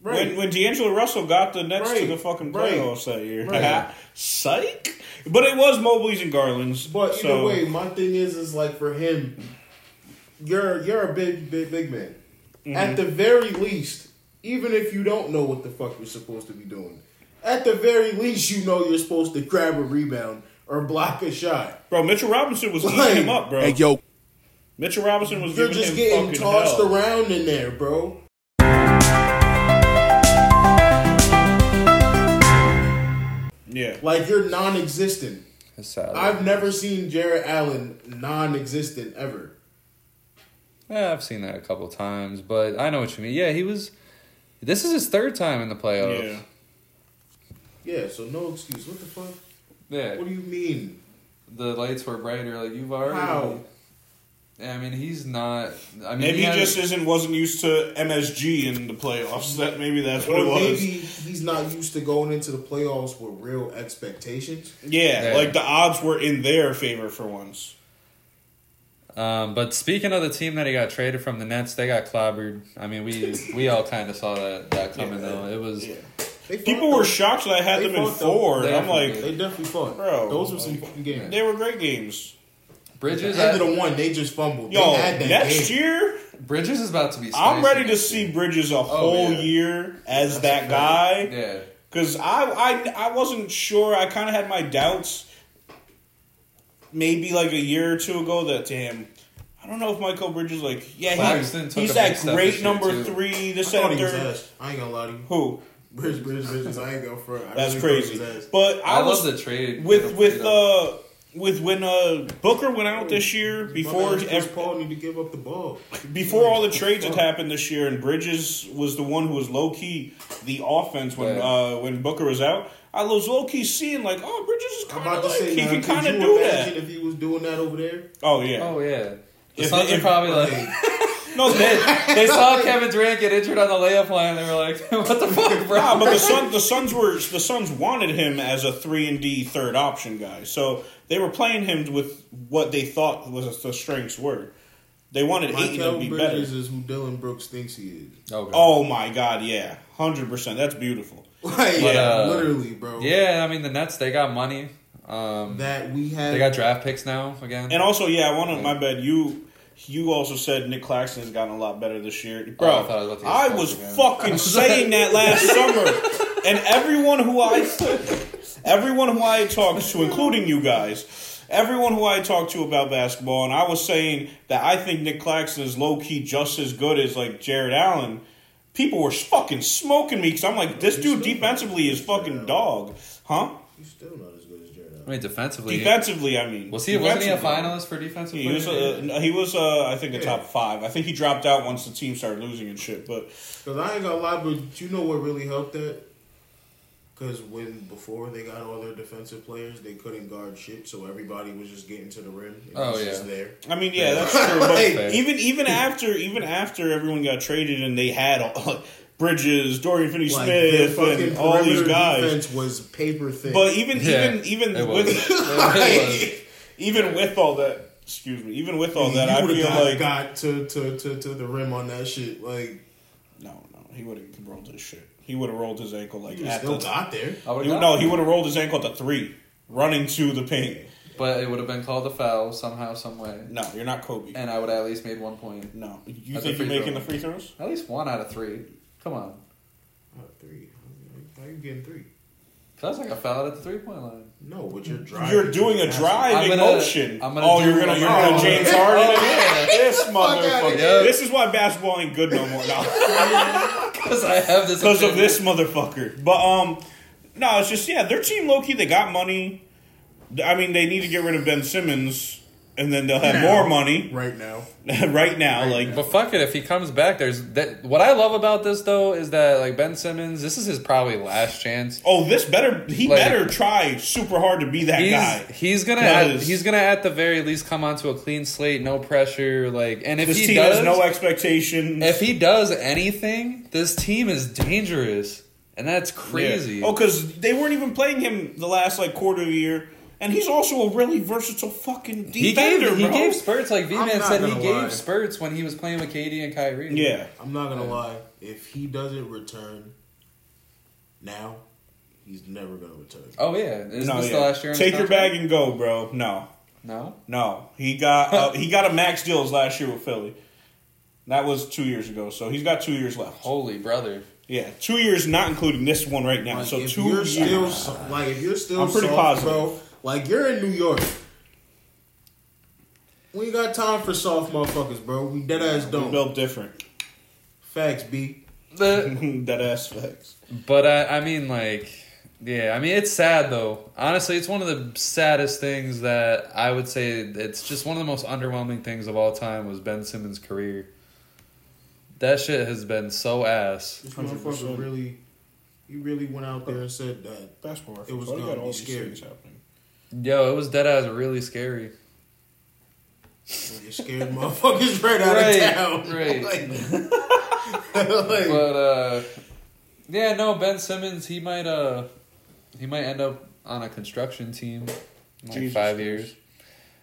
Right. When when D'Angelo Russell got the Nets to the fucking Right. playoffs that year, Right. psych. But it was Mobley's and Garland's. But either so, way, my thing is, is like for him, you're you're a big, big, big man. Mm-hmm. At the very least, even if you don't know what the fuck you're supposed to be doing, at the very least, you know you're supposed to grab a rebound or block a shot. bro, Mitchell Robinson was Like- him up, bro. Hey, yo, Mitchell Robinson was You're giving just him getting tossed hell. around in there, bro. Yeah, Like you're non-existent. It's sad. I've never seen Jarrett Allen non-existent ever. yeah, I've seen that a couple times, but I know what you mean. Yeah, he was. This is his third time in the playoffs. yeah. Yeah, so no excuse. What the fuck? Yeah, What do you mean? the lights were brighter. Like you've already. How? Yeah, I mean he's not. I mean Maybe he he had- just isn't wasn't used to MSG in the playoffs. That maybe that's what it was. maybe he's not used to going into the playoffs with real expectations. Yeah, Yeah. like the odds were in their favor for once. Um, but speaking of the team that he got traded from the Nets, they got clobbered. I mean, we we all kind of saw that that coming Yeah. though. It was Yeah. People though. were shocked that I had They them in four. They and I'm like, They definitely fought, Bro, Those were some like- fucking games. they were great games. Bridges. End of the one, they just fumbled. Yo, they had that next game. year, Bridges is about to be. I'm ready to see. Bridges a whole yeah. year as That's that fact. guy. Yeah. Because I, I, I wasn't sure. I kind of had my doubts. Maybe like a year or two ago that damn. I don't know if Mikal Bridges like yeah Claxton he, he's that great number three. I This thought and third. I ain't gonna lie to you. Who? Bridge, Bridge, Bridges. I ain't gonna front. That's really crazy. he was ass. But I, I, was love the trade with with uh with when uh Booker went out this year before Chris Paul need to give up the ball. before all the trades had happened this year, and Bridges was the one who was low key the offense when Yeah. uh, when Booker was out. I was low key seeing like, oh, Bridges is I'm kind of to like say, he now, can kind of you do imagine that. if he was doing that over there? Oh yeah, Oh yeah. The If Suns they- are probably *laughs* like no, they, they saw Kevin Durant get injured on the layup line. They were like, *laughs* "What the fuck, bro?" Nah, but the Sun, *laughs* the Suns were the Suns wanted him as a three and D third option guy, so they were playing him with what they thought was the strengths were. They wanted Ayton to Mikal be better. Bridges is who Dillon Brooks thinks he is. Okay. Oh my god, yeah, hundred percent. That's beautiful. *laughs* Like, But, uh, literally, bro. Yeah, I mean the Nets they got money. Um, That we had. they got draft picks now again. And also, yeah, I want to. My bad. You you also said Nick Claxton has gotten a lot better this year, oh, bro. Oh, I I was about to get I was fucking *laughs* saying that last *laughs* summer, and everyone who I, everyone who I talked to, including you guys, everyone who I talked to about basketball, and I was saying that I think Nick Claxton is low key just as good as like Jarrett Allen. People were fucking smoking me because I'm like, this dude defensively is fucking dog, huh? He's still not as good as Jarrett I mean defensively, Defensively, I mean, was he wasn't he a finalist for defensive? He player was, of uh, he was, uh, I think, a Yeah. top five. I think he dropped out once the team started losing and shit. But Because I ain't gonna lie, but you know what really helped that? Because when before they got all their defensive players, they couldn't guard shit, so everybody was just getting to the rim. And Oh, was yeah. just there. I mean, yeah, that's true. But *laughs* even even after even after everyone got traded and they had all, Bridges, Dorian Like Finney-Smith, fucking and all these guys. defense was paper thin. But even Yeah, even even with *laughs* It was. even with all that, excuse me, even with all that, you I would've feel got, like got to, to, to, to the rim on that shit. Like no, no. he would have rolled his shit. He would have rolled his ankle like He at still the. got there. He, gone. no, he would have rolled his ankle at the three, running to the paint. But it would have been called a foul somehow, some way, No, you're not Kobe. and I would have at least made one point. No, you think you're making throw. the free throws? At least one out of three. Come on, Oh, three. How you getting three? that's like a foul at the three point line. No, but you're driving. You're doing a Fast. driving I'm gonna- motion. I'm gonna oh, you're gonna like- you're gonna Oh, James yeah. *laughs* Harden. Oh, it? yeah. *laughs* This motherfucker. here. This is why basketball ain't good no more now. Because *laughs* I have this. because of this motherfucker. But um, no, it's just yeah, their team low key. They got money. I mean, they need to get rid of Ben Simmons, and then they'll have Now. more money right now. *laughs* right now. Right like now. But fuck it, if he comes back, there's that. What I love about this though is that like Ben Simmons, this is his probably last chance. oh, this better he Like- better try super hard to be that He's, guy. he's gonna at, he's gonna at the very least come onto a clean slate, no pressure. Like, and if This he team does, has no expectations. if he does anything, this team is dangerous, and that's crazy. Yeah. Oh, because they weren't even playing him the last like quarter of the year, and he's also a really versatile fucking he defender, gave he gave spurts like V I'm Man said he gave lie. spurts when he was playing with KD and Kyrie. yeah, I'm not gonna lie. If he doesn't return now, he's never gonna return. Oh yeah, is no, this yeah. the last year? Take your bag and go, bro. No, No. no, he got uh, he got a max deals last year with Philly. That was two years ago, so he's got two years left. Holy brother. Yeah, two years, not including this one right now. Like, so if 2 you're years. still like if you're still I'm pretty soft, positive. bro. Like you're in New York. We ain't got time for soft motherfuckers, bro. We dead ass don't. built different. Facts, B. The, *laughs* Dead ass facts. but I, I mean, like, yeah, I mean, it's sad though. Honestly, it's one of the saddest things that I would say. It's just one of the most underwhelming things of all time was Ben Simmons' career. That shit has been so ass. This motherfucker really, he really went out there and said that. Basketball. It was Why gonna be all these scary. Things happening. Yo, it was dead ass really scary. You scared motherfuckers right out Right, of town. *laughs* right. Like, *laughs* like, But uh, yeah, no, Ben Simmons, he might uh, he might end up on a construction team in like Jesus five Christ. years.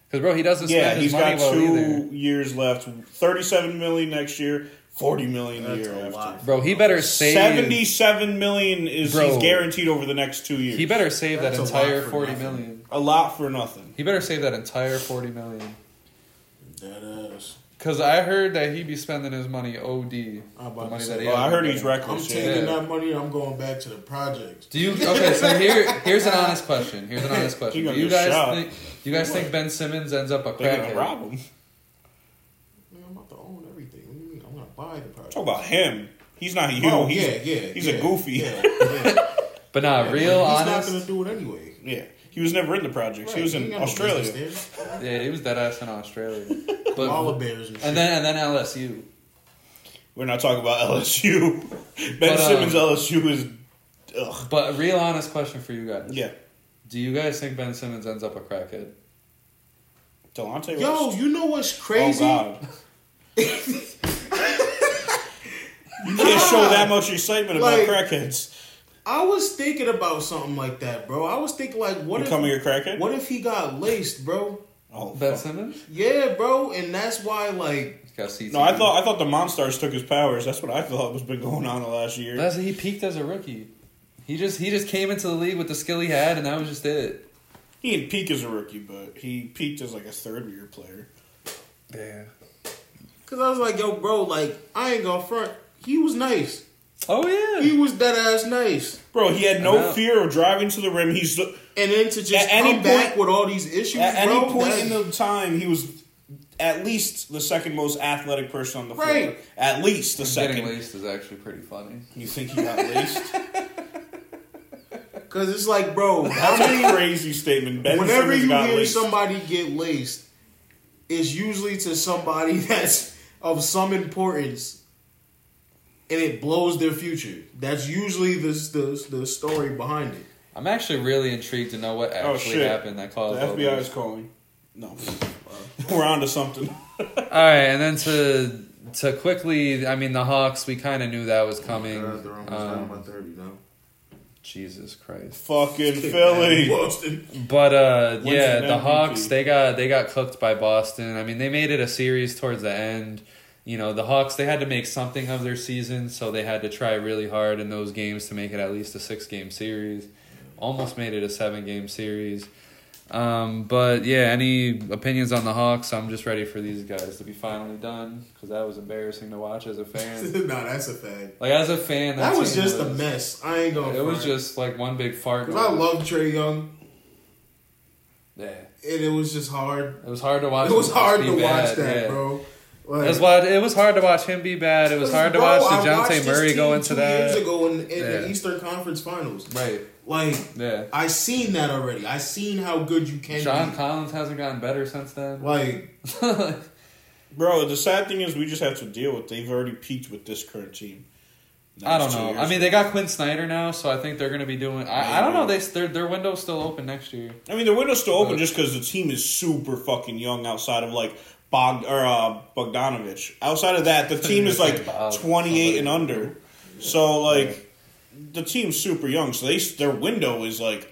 Because bro, he doesn't spend Yeah, his he's money got well two either. years left. Thirty-seven million next year. Forty million the That's year a after. lot. Bro, he better save. Seventy-seven million is Bro. he's guaranteed over the next two years. He better save that That's a lot entire for forty nothing. million. a lot for nothing. He better save that entire forty million. that ass. Cause I heard that he be spending his money OD. I'm The about money to that he Oh, has I heard he's getting. I'm reckless. taking Yeah. that money. I'm going back to the projects. Do you okay? So *laughs* here, here's an honest question. Here's an honest *laughs* question. Do gonna you get guys shot. think? Do you guys think Ben Simmons ends up a They're gonna crackhead? rob him. Man, I'm about to own everything. What do you mean? I'm gonna buy the project. Talk about him. He's not you. Oh he's, yeah, yeah. He's yeah, a goofy. Yeah, *laughs* yeah. But nah, real He's honest. not gonna do it anyway. Yeah, he was never in the projects. he was Right, in ain't got no Australia. Yeah, he was dead ass in Australia. Koala *laughs* But bears and shit. and then and then LSU. We're not talking about LSU. *laughs* Ben But, um, Simmons LSU is. Ugh. But real honest question for you guys. Yeah. Do you guys think Ben Simmons ends up a crackhead? Delonte Yo, West. you Yo, you know what's Oh crazy? God. You can't show that much excitement about Like- crackheads. I was thinking about something like that, bro. I was thinking like, what if Becoming a crackhead? what if he got laced, bro? Oh, Ben fuck. Simmons? Yeah, bro, and that's why like He's got CTE. No, I thought I thought the Monstars took his powers. That's what I thought was been going on the last year. That's he peaked as a rookie. He just he just came into the league with the skill he had, and that was just it. he didn't peak as a rookie, but he peaked as like a third year player. Yeah. Cause I was like, yo, bro, like I ain't gonna front. He was nice. Oh yeah. He was dead ass nice. Bro, he had no fear of driving to the rim. He's And then to just At any come back point- with all these issues, at any point that- in the time he was at least the second most athletic person on the floor. Right. At least the Getting second. laced is actually pretty funny. You think he got laced? *laughs* Cause it's like, bro, how That's many a crazy statement. Ben whenever Simmons you got hear laced. somebody get laced, it's usually to somebody *laughs* that's of some importance, and it blows their future. That's usually the the, the story behind it. I'm actually really intrigued to know what Oh, actually shit. happened that caused all FBI this. is calling. No, *laughs* we're on to something. All right, and then to to quickly, I mean, the Hawks. We kind of knew that was coming. Uh, they're almost down by Um, thirty now. Jesus Christ. Fucking *laughs* Philly. Boston. But uh, yeah, the Hawks they got they got cooked by Boston. I mean, they made it a series towards the end. You know, the Hawks, they had to make something of their season, so they had to try really hard in those games to make it at least a six game series. Almost made it a seven game series. Um, but yeah, any opinions on the Hawks? I'm just ready for these guys to be finally done because that was embarrassing to watch as a fan. *laughs* nah, that's a fact. Like as a fan, That was team just a mess. I ain't gonna. It was just like one big fart. 'Cause I love Trae Young, Yeah, and it was just hard. it was hard to watch. It was hard to watch bad, that, yeah. bro. Like, That's why it was hard to watch him be bad. It was hard to bro, watch I watched Dejounte Murray team go into two that. years ago in, in Yeah. the Eastern Conference Finals. Right. Like Yeah. I seen that already. I seen how good you can John be. Collins hasn't gotten better since then. Like *laughs* Bro, the sad thing is we just have to deal with. They've already peaked with this current team. I don't know. I mean, they got Quin Snyder now, so I think they're going to be doing. I, I don't know. They their their window's still open next year. I mean, the window's still open But- just because the team is super fucking young. Outside of like Bog or uh, Bogdanovich, outside of that, the team is like *laughs* twenty eight and under. So like, the team's super young. So they their window is like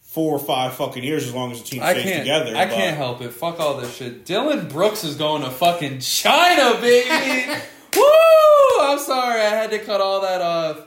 four or five fucking years as long as the team I stays can't. together. I but- can't help it. Fuck all this shit. Dillon Brooks is going to fucking China, baby. *laughs* Woo! I'm sorry, I had to cut all that off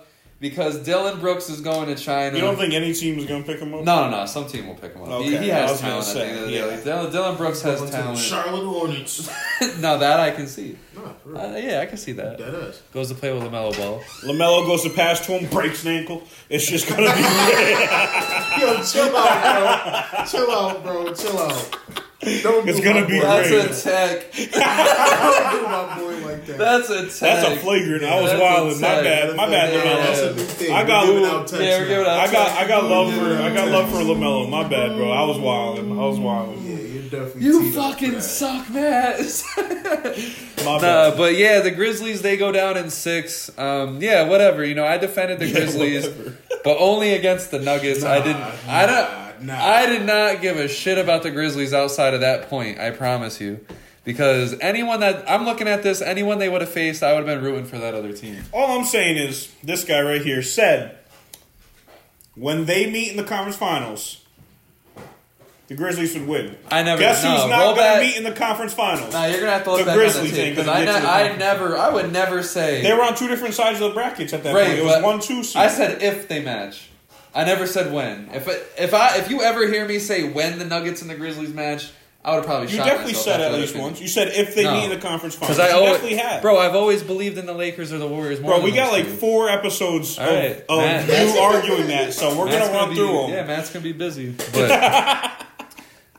because Dillon Brooks is going to China. You don't think any team is going to pick him up? No, no, no. Some team will pick him up. He, Okay, he I has was talent. say, at the end of the yeah. day. Dillon, Dillon Brooks has going to the talent. Charlotte Hornets. *laughs* no, that I can see. nah, for real. Uh, yeah, I can see that. Dead ass. Goes to play with LaMelo Ball. LaMelo goes to pass to him, breaks an ankle. It's just going to be. *laughs* Yo, chill out, bro. chill out, bro. Chill out. Don't It's gonna be boy. great. That's a tech. *laughs* Don't do my boy like that. That's a tech. That's a flagrant. I was That's a wilding. My tech. bad. My bad, Yeah, LaMelo. That's a new thing. I We're got- giving out text Yeah, we're giving now. out- I got I got love for I got love for LaMelo. My bad, bro. I was wilding. I was wilding. Yeah, you're definitely. You teed up fucking suck, Matt. *laughs* My Nah, bad. but yeah, the Grizzlies they go down in six. Um, yeah, whatever. You know, I defended the Grizzlies, whatever. *laughs* but only against the Nuggets. I didn't. I don't. nah. I did not give a shit about the Grizzlies outside of that point. I promise you, because anyone that I'm looking at this, anyone they would have faced, I would have been rooting for that other team. All I'm saying is this guy right here said when they meet in the conference finals, the Grizzlies would win. I never. Guess no, who's not going to meet in the conference finals? Nah, you're gonna have to look The back Grizzlies on because I, ne- I never, I would never say They were on two different sides of the brackets at that right. point. It was one two seed. I said if they match. I never said when. If if I if you ever hear me say when the Nuggets and the Grizzlies match, I would have probably you shot definitely said at least once. You said if they No. meet in the conference finals. I you always, definitely have. bro, I've always believed in the Lakers or the Warriors more. Bro, than we got like two. four episodes All of, of Matt. you arguing that, so we're Matt's gonna run be, through them. Yeah, Matt's gonna be busy. *laughs* But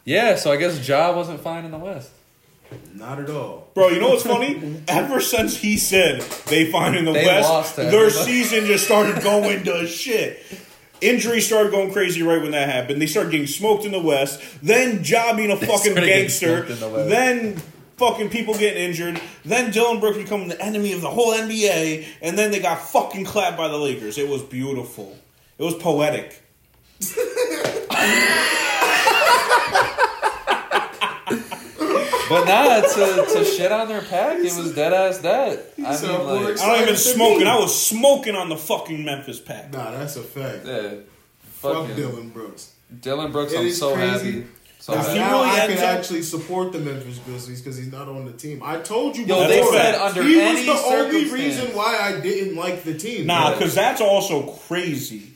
yeah, so I guess Ja wasn't fine in the West. Not at all. Bro, you know what's *laughs* funny? Ever since he said they find in the They West, lost their everybody. season just started going to shit. Injuries started going crazy right when that happened. They started getting smoked in the West. Then Ja being a *laughs* fucking gangster. the Then fucking people getting injured. Then Dillon Brooks becoming the enemy of the whole NBA. And then they got fucking clapped by the Lakers. It was beautiful. It was poetic. *laughs* But nah, to, to shit on their pack, it was dead ass that. I said, mean, like, I don't even smoking. I was smoking on the fucking Memphis pack. Nah, that's a fact. yeah, Fuck fucking Dillon Brooks. Dillon Brooks. It I'm is so crazy. happy. So Now, he happy. really I ends can up- actually support the Memphis Grizzlies because he's not on the team. I told you Yo, before. they that. said under he any was the only circumstance- reason why I didn't like the team. Nah, because that's also crazy.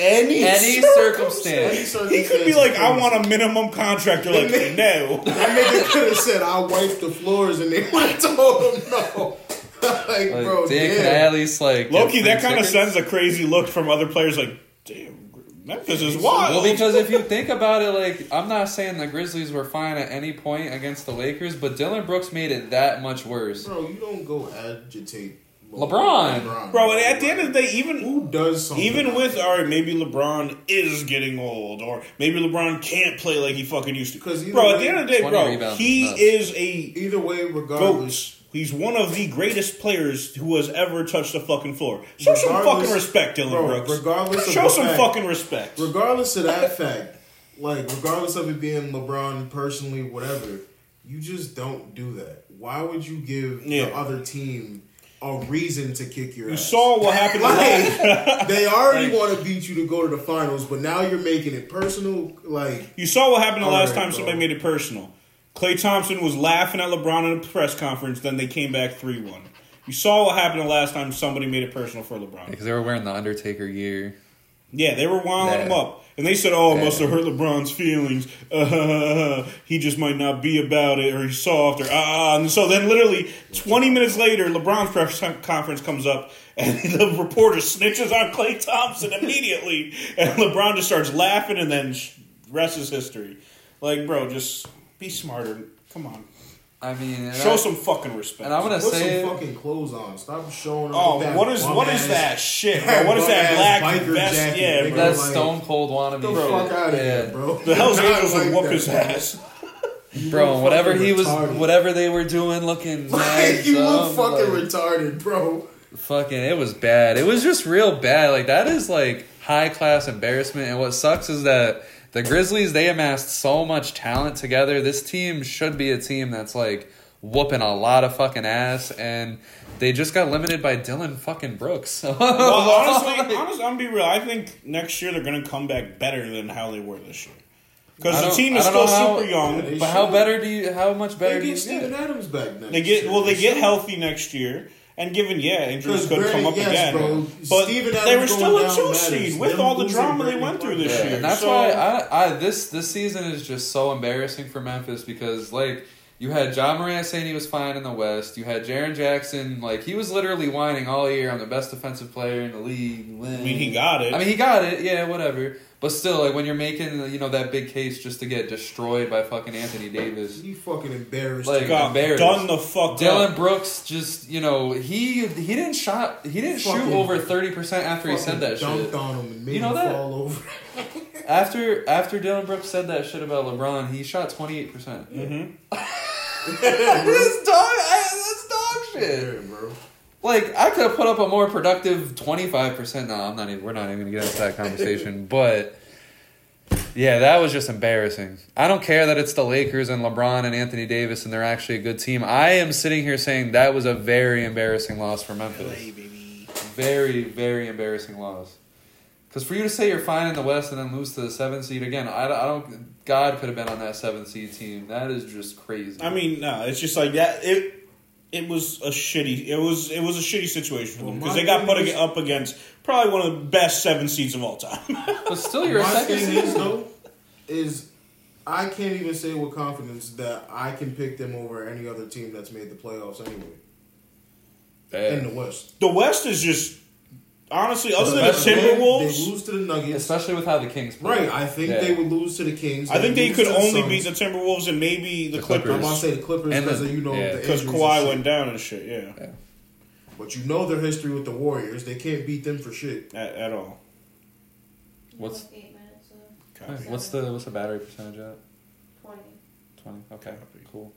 Any, Any Any circumstance. He could be like, I want a minimum contract. You're like, no. That nigga could have said, I'll wipe the floors, and they *laughs* would have told him no. *laughs* like, Like, bro, Dan can damn. at least like. Loki, that kind of sends a crazy look from other players. Like, damn, Memphis is wild. Well, because if you *laughs* think about it, like I'm not saying the Grizzlies were fine at any point against the Lakers, but Dillon Brooks made it that much worse. Bro, you don't go agitate LeBron. bro, and at the end of the day, even who does something? even like with that? all right, maybe LeBron is getting old, or maybe LeBron can't play like he fucking used to. Because bro, at the end of the day, bro, rebounds he is nuts. is a either way, regardless, goat. He's one of the greatest players who has ever touched the fucking floor. Show some fucking respect, Dillon bro, Brooks. regardless of Show some fact- fucking respect. regardless of that fact, like regardless of it being LeBron personally, whatever, you just don't do that. Why would you give Yeah. the other team a reason to kick your You ass? You saw what happened. like *laughs* *laughs* they already Like- want to beat you to go to the finals, but now you're making it personal. Like You saw what happened the last right, time bro. somebody made it personal. Klay Thompson was laughing at LeBron in a press conference. Then they came back three one. You saw what happened the last time somebody made it personal for LeBron. Because they were wearing the Undertaker gear. Yeah, they were wilding Yeah. him up, and they said, "Oh, it must have hurt LeBron's feelings. Uh, *laughs* he just might not be about it, or he's soft, or ah." and so then, literally twenty minutes later, LeBron's press conference comes up, and *laughs* the reporter snitches on Klay Thompson immediately, *laughs* and LeBron just starts laughing, and then rest is history. Like, bro, just be smarter. Come on, I mean, show I- some fucking respect. And I'm gonna Put say, some fucking clothes on. Stop showing. Up. Oh, that what is what is bum-ass- that shit? *laughs* Bro? What is that black biker vest? jacket, yeah, bro. that like- Stone Cold wannabe. Get the shit. fuck out of Yeah. here, bro. The Hell's Not *laughs* Angels like would whoop that, his bro. ass. *laughs* You Bro, whatever fucking he was, retarded. whatever they were doing, looking mad. you look dumb, fucking like- retarded, bro. Fucking, it was bad. It was just real bad. Like that is like high class embarrassment. And what sucks is that the Grizzlies they amassed so much talent together. This team should be a team that's like whooping a lot of fucking ass, and they just got limited by Dillon fucking Brooks. *laughs* Well, honestly, honestly, I'm gonna be real. I think next year they're gonna come back better than how they were this year. Because the team is still how- super young. Yeah, they but how better do you? How much better They do you get Steven get? Adams back next They get year. well, they get should. healthy next year. And given yeah, injuries could Because come up yes, again, bro. but Steven they were still going a two matters. seed with all the losing drama they went through this Yeah, year. and that's So- why I, I this this season is just so embarrassing for Memphis because like you had Ja Morant saying he was fine in the West. You had Jaren Jackson like he was literally whining all year. I'm the best defensive player in the league. I mean, he got it. I mean, he got it. Yeah, whatever. But still, like when you're making you know that big case just to get destroyed by fucking Anthony Davis. You fucking embarrassed. Like, got embarrassed. done the fuck Dillon up. Brooks just you know he he didn't shot he didn't shoot over thirty percent after he said that Fucking shit. dunked on him and made You know him that? fall over. After after Dillon Brooks said that shit about LeBron, he shot twenty eight percent. Mm-hmm. *laughs* *laughs* That's dog. I- That's dog shit. Yeah, bro. Like I could have put up a more productive twenty five percent. No, I'm not even. We're not even gonna get into that conversation. *laughs* but yeah, that was just embarrassing. I don't care that it's the Lakers and LeBron and Anthony Davis and they're actually a good team. I am sitting here saying that was a very embarrassing loss for Memphis. Very, very embarrassing loss. Because for you to say you're fine in the West and then lose to the seventh seed again, I, I don't. God could have been on that seventh seed team. That is just crazy. I mean, no, it's just like that. It it was a shitty. It was it was a shitty situation for Well, them because my they got put is- up against probably one of the best seven seeds of all time. *laughs* but still, you're a second thing seed. is though, is I can't even say with confidence that I can pick them over any other team that's made the playoffs anyway in the West. the West is just honestly, other than the Especially- They Timberwolves, lose to the Nuggets. Especially with how the Kings play. Right, I think Yeah. they would lose to the Kings. I think they lose could the only Suns. beat the Timberwolves and maybe the, The Clippers. I'm about to say the Clippers And the- because you know yeah. the because injuries Kawhi and went down and shit. Yeah, But you know their history with the Warriors. They can't beat them for shit. at, at all. What's- Like eight minutes of Copy. What's the what's the battery percentage at? twenty. Twenty. Okay, cool.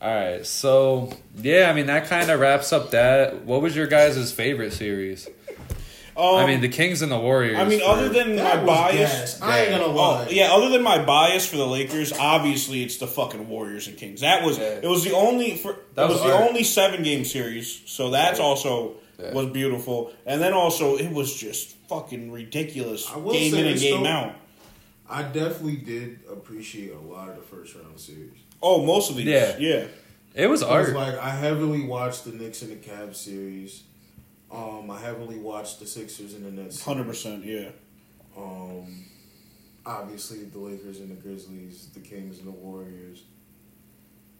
All right, so yeah, I mean that kind of wraps up that. What was your guys' favorite series? Um, I mean, the Kings and the Warriors. I mean, for- other than my bias, gas. I ain't gonna lie. Oh, yeah, other than my bias for the Lakers, obviously it's the fucking Warriors and Kings. That was Yeah. it was the only for That it was, was the only seven game series, so that's Yeah. also Yeah. was beautiful. And then also it was just fucking ridiculous I will game in and game though. out. I definitely did appreciate a lot of the first round series. Oh, most of these, Yeah. yeah. it was It was art. like I heavily watched the Knicks and the Cavs series. Um, I heavily watched the Sixers and the Nets. Hundred percent, yeah. Um, obviously the Lakers and the Grizzlies, the Kings and the Warriors.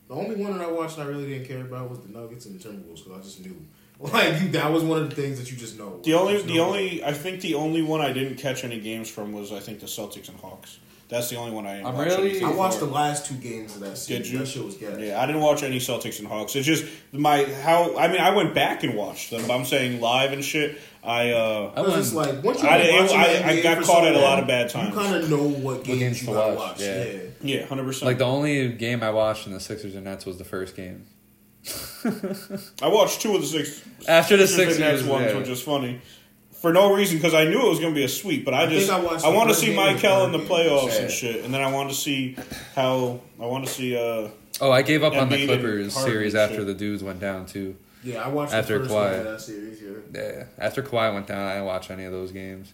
The only one that I watched I really didn't care about was the Nuggets and the Timberwolves because I just knew, *laughs* like you, that was one of the things that you just know. The only, the only, I think the only one I didn't catch any games from was I think the Celtics and Hawks. That's the only one I. didn't I'm watch really- anything I watched for. the last two games of that series. Did you? That shit was gas. Yeah, I didn't watch any Celtics and Hawks. It's just my how. I mean, I went back and watched them. I'm saying live and shit. I uh, I Because it's went- like once you I been didn't- I- the I got caught at a lot of bad times. You kind of know what games games you to gotta watch, watch. yeah. Yeah. yeah, hundred percent. like the only game I watched in the Sixers and Nets was the first game. I watched two of the six After the Sixers and Nets ones, yeah. which is funny. For no reason, because I knew it was going to be a sweep, but I, I just I I, want to see game and Michael in the the third game. playoffs Yeah. and shit, and then I want to see how I want to see. uh Oh, I gave up on the Clippers series after shit. the dudes went down too. Yeah, I watched After the first Kawhi. of that series. Yeah. Yeah, after Kawhi went down, I didn't watch any of those games.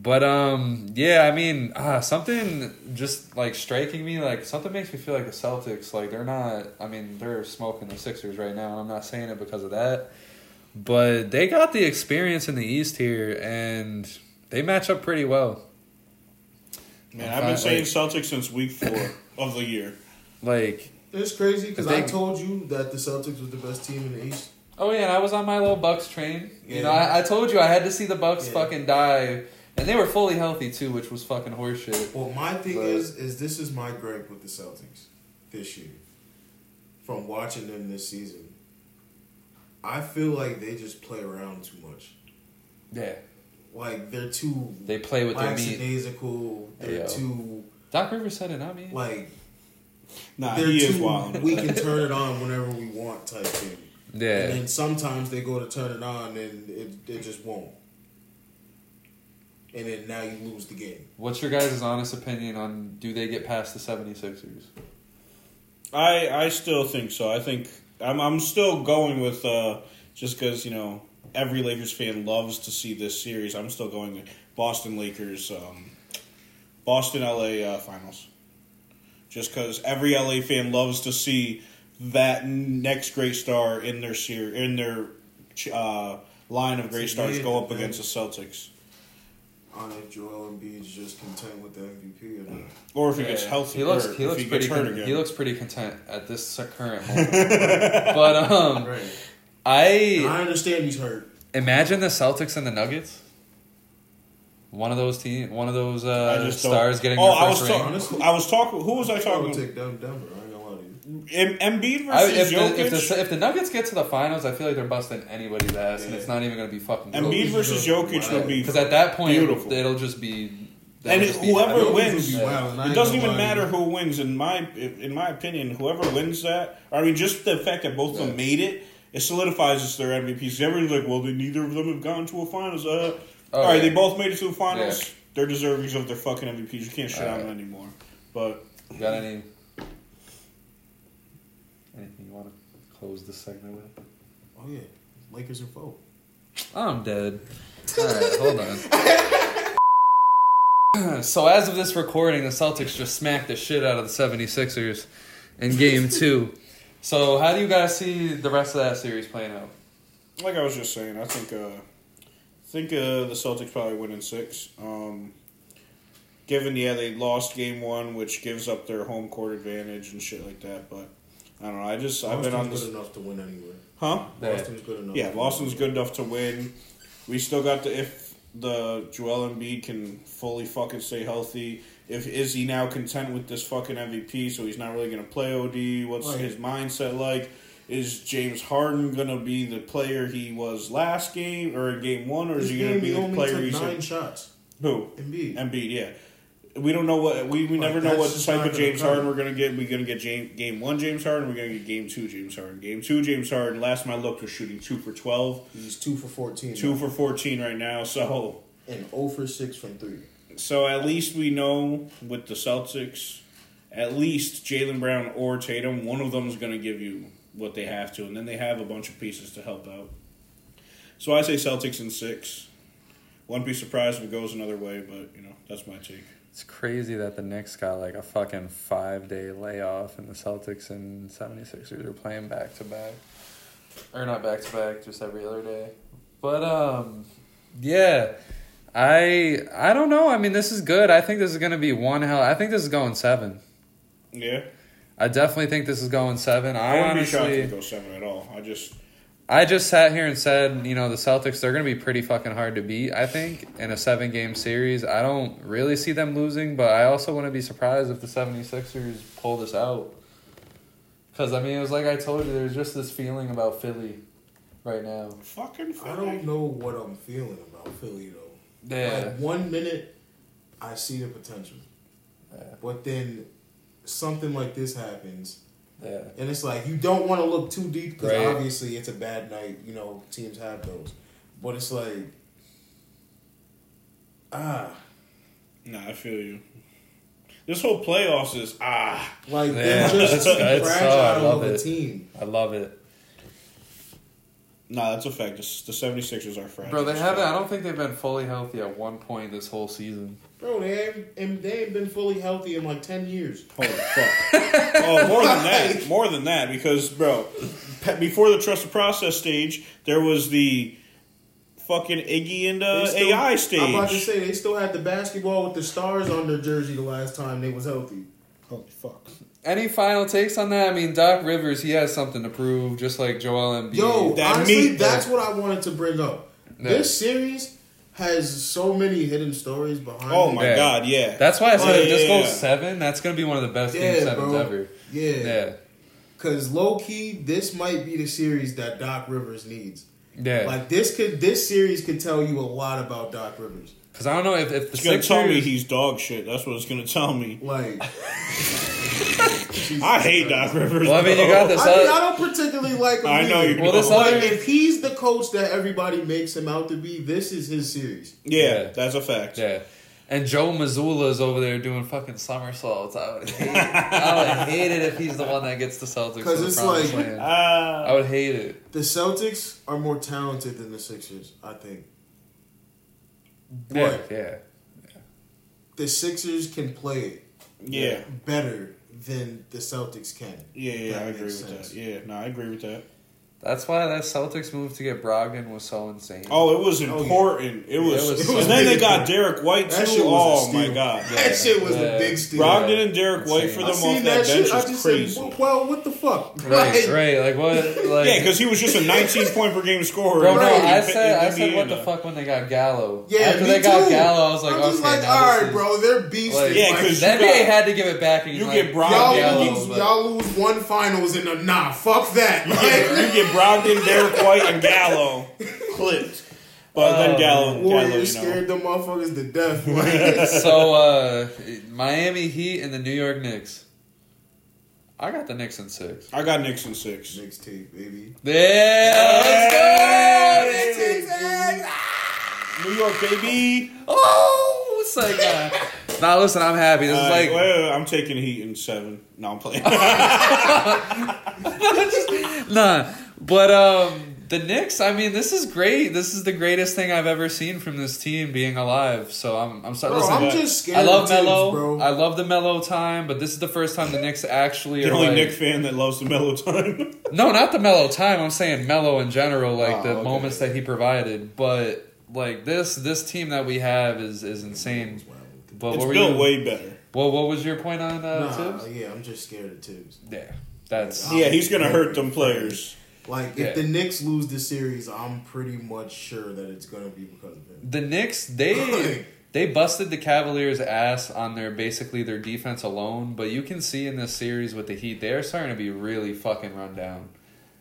But um, yeah, I mean, uh, something just like striking me, like something makes me feel like the Celtics, like they're not. I mean, they're smoking the Sixers right now, and I'm not saying it because of that, but they got the experience in the East here, and they match up pretty well. Man, I've been saying Celtics since week four *coughs* of the year. Like, It's crazy because I told you that the Celtics was the best team in the East. oh yeah, and I was on my little Bucks train. You Yeah. know, I, I told you I had to see the Bucks Yeah. fucking die, and they were fully healthy too, which was fucking horseshit. Well, my thing But- is, is this is my gripe with the Celtics this year. From watching them this season, I feel like they just play around too much. Yeah, Like they're too they play with their meat. lackadaisical. They're Yo. too Doc Rivers said it, not me. like Nah, they're he is too. wild. We can turn it on whenever we want, type thing. Yeah. And then sometimes they go to turn it on and it, it just won't. And then now you lose the game. What's your guys' honest opinion on do they get past the 76ers? I I still think so. I think I'm I'm still going with uh, just because you know every Lakers fan loves to see this series. I'm still going with Boston Lakers, um, Boston LA uh, finals. Just because every LA fan loves to see that next great star in their ser- in their uh, line of great stars go up against the Celtics, On if Joel Embiid's just content with the MVP or not. or if he gets healthy, He looks he looks he pretty gets con- he looks pretty content at this current *laughs* moment. but um Right. I I understand he's hurt. imagine the Celtics and the Nuggets. One of those team, one of those uh, stars getting Oh, their I was talking. I was talking. Who was I I would talking? take them Denver. I ain't gonna lie to you. Em- Embiid I, versus if, Jokic. the, if, the, if the Nuggets get to the finals, I feel like they're busting anybody's ass, and it's not even going to be fucking. Embiid Jokic versus is Jokic would be because at that point, Beautiful. it'll just be. And it- just whoever heavy. Jokic wins, would be wild, and I It doesn't even matter who wins. In my in my opinion, whoever wins that, I mean, just the fact that both of Yeah. them made it, it solidifies it's their MVPs. Everyone's like, well, they, neither of them have gotten to a finals. Uh, Oh, all right, yeah. they both made it to the finals. Yeah. They're deserving of their fucking MVPs. You can't shit on Alright. them anymore. But Got any? Anything you want to close this segment with? Oh yeah, Lakers and four. I'm dead. All right, hold on. *laughs* so as of this recording, the Celtics just smacked the shit out of the 76ers in game *laughs* two. So how do you guys see the rest of that series playing out? like I was just saying, I think uh, I think uh, the Celtics probably win in six. Um, given yeah they lost game one, which gives up their home court advantage and shit like that. But I don't know. I just I've been on this, good enough to win anyway. huh? Yeah. Boston's good enough. Yeah, to Boston's win. good enough to win. We still got the if the Joel Embiid can fully fucking stay healthy. If is he now content with this fucking MVP, so he's not really gonna play OD? What's Right. his mindset like? Is James Harden gonna be the player he was last game or in game one, or is This he gonna be he the only player took he's nine in? shots. Who? Embiid. Embiid, yeah. We don't know what we, we Like, never know what type of James Harden we're gonna get. We're gonna get James, game one James Harden. We're gonna get game two James Harden. Game two James Harden. Last time I looked was shooting two for twelve. He's two for fourteen. two for 14 right now. So and zero for six from three. so at least we know with the Celtics, at least Jaylen Brown or Tatum, one of them is going to give you what they have to, and then they have a bunch of pieces to help out. So I say Celtics in six. Wouldn't be surprised if it goes another way, but you know that's my take. It's crazy that the Knicks got like a fucking five day layoff and the Celtics and 76ers are playing back to back. Or not back to back, just every other day. But um yeah. I I don't know. I mean this is good. I think this is gonna be one hell I think this is going seven. Yeah, I definitely think this is going seven. I, I, wouldn't be shocked honestly if it goes seven at all. I just I just sat here and said, you know, the Celtics, they're going to be pretty fucking hard to beat, I think, in a seven game series. I don't really see them losing, but I also wouldn't be surprised if the 76ers pull this out. Because, I mean, it was like I told you, there's just this feeling about Philly right now. fucking. Philly. I don't know what I'm feeling about Philly though. Yeah. Like one minute, I see the potential, Yeah. but then something like this happens, Yeah. and it's like you don't want to look too deep because Right. obviously it's a bad night. You know, teams have those, but it's like, ah, Nah, I feel you. This whole playoffs is ah. like Yeah. they're just too *laughs* It's so- I fragile love of a it. team. I love it. Nah, that's a fact. The, the 76ers are fragile. Bro, they haven't. I don't think they've been fully healthy at one point this whole season. Bro, they ain't, and they ain't been fully healthy in like 10 years. Holy fuck. oh, more than that. *laughs* More than that. Because, bro, before the trust the process stage, there was the fucking Iggy and uh, still- AI stage. I'm about to say, they still had the basketball with the stars on their jersey the last time they was healthy. Holy fuck. Any final takes on that? I mean, Doc Rivers, he has something to prove, just like Joel Embiid. Yo, That honestly, meat, that's what I wanted to bring up. Yeah. This series has so many hidden stories behind Oh it. my Yeah. god, yeah. That's why I said Oh, if this yeah. goes seven, that's gonna be one of the best game sevens bro. ever. Yeah. Yeah, Cause low key, this might be the series that Doc Rivers needs. yeah. Like this could this series could tell you a lot about Doc Rivers. Because I don't know if, if the It's gonna tell me he's dog shit. That's what it's gonna tell me. Like *laughs* *laughs* I hate Doc Rivers. Well, I mean, you got this. I mean, I don't particularly like him. I know either. you Well, this don't. But other- if he's the coach that everybody makes him out to be, this is his series. Yeah, Yeah. that's a fact. Yeah. And Joe Mazzulla's over there doing fucking somersaults. I would hate it. I would *laughs* hate it if he's the one that gets the Celtics. 'Cause to the it's like- land. Ah. I would hate it. The Celtics are more talented than the Sixers, I think. Yeah, But yeah. the Sixers can play yeah. better than the Celtics can. Yeah, yeah, I agree with sense. that. Yeah, no, I agree with that. That's why that Celtics move to get Brogdon was so insane. Oh, it was Oh, yeah. important. It was, it was and so then they got Derek White That too. shit was a Oh steal. my god, That shit was Yeah. the big steal. Brogdon and Derek White for I them seen off that, that shit. bench I was crazy. said, well, what the fuck? Right, *laughs* Like, right. Like what? Like yeah, because he was just a 19 point per game scorer. Bro, no, in- I said, I said, what the fuck when they got Gallo? Yeah, After me they got too. Gallo, I was like, I'm okay, just like, now all this right, is- bro, they're beasting. Like, Yeah, because The you NBA had to give it back. And you get Brogdon, y'all lose, but- y'all lose one finals in a nah. Fuck that. You get, Like, you Brogdon, Derek White, and Gallo clipped. But then Oh, Gallo, Gallo, Warriors you know. scared them motherfuckers to death. *laughs* So *laughs* uh Miami Heat and the New York Knicks. I got the Knicks in six. I got Knicks in six. mixtape, baby. Yeah, let's go! Hey, New York, baby. Oh, it's like uh, *laughs* now. Listen, I'm happy. This Uh, is like wait, wait, wait, I'm taking Heat in seven. No, I'm playing. nah, but um, the Knicks. I mean, this is great. This is the greatest thing I've ever seen from this team being alive. So I'm, I'm sorry. Bro, listen, I'm just scared I love of Tibbs, Melo. bro. I love the Melo time, but this is the first time the Knicks actually the are only like, Nick fan that loves the mellow time. *laughs* No, not the mellow time. I'm saying mellow in general, like Oh, the okay. moments that he provided. But like this, this team that we have is is insane. But it's what were built you? way better. Well, what was your point on uh, Nah, Tibbs? yeah, I'm just scared of Tibbs. Yeah, that's Yeah. Yeah, he's gonna hurt them players. Like, if Yeah. the Knicks lose the series, I'm pretty much sure that it's gonna be because of him. the Knicks. They they busted the Cavaliers' ass on their basically their defense alone. But you can see in this series with the Heat, they are starting to be really fucking run down.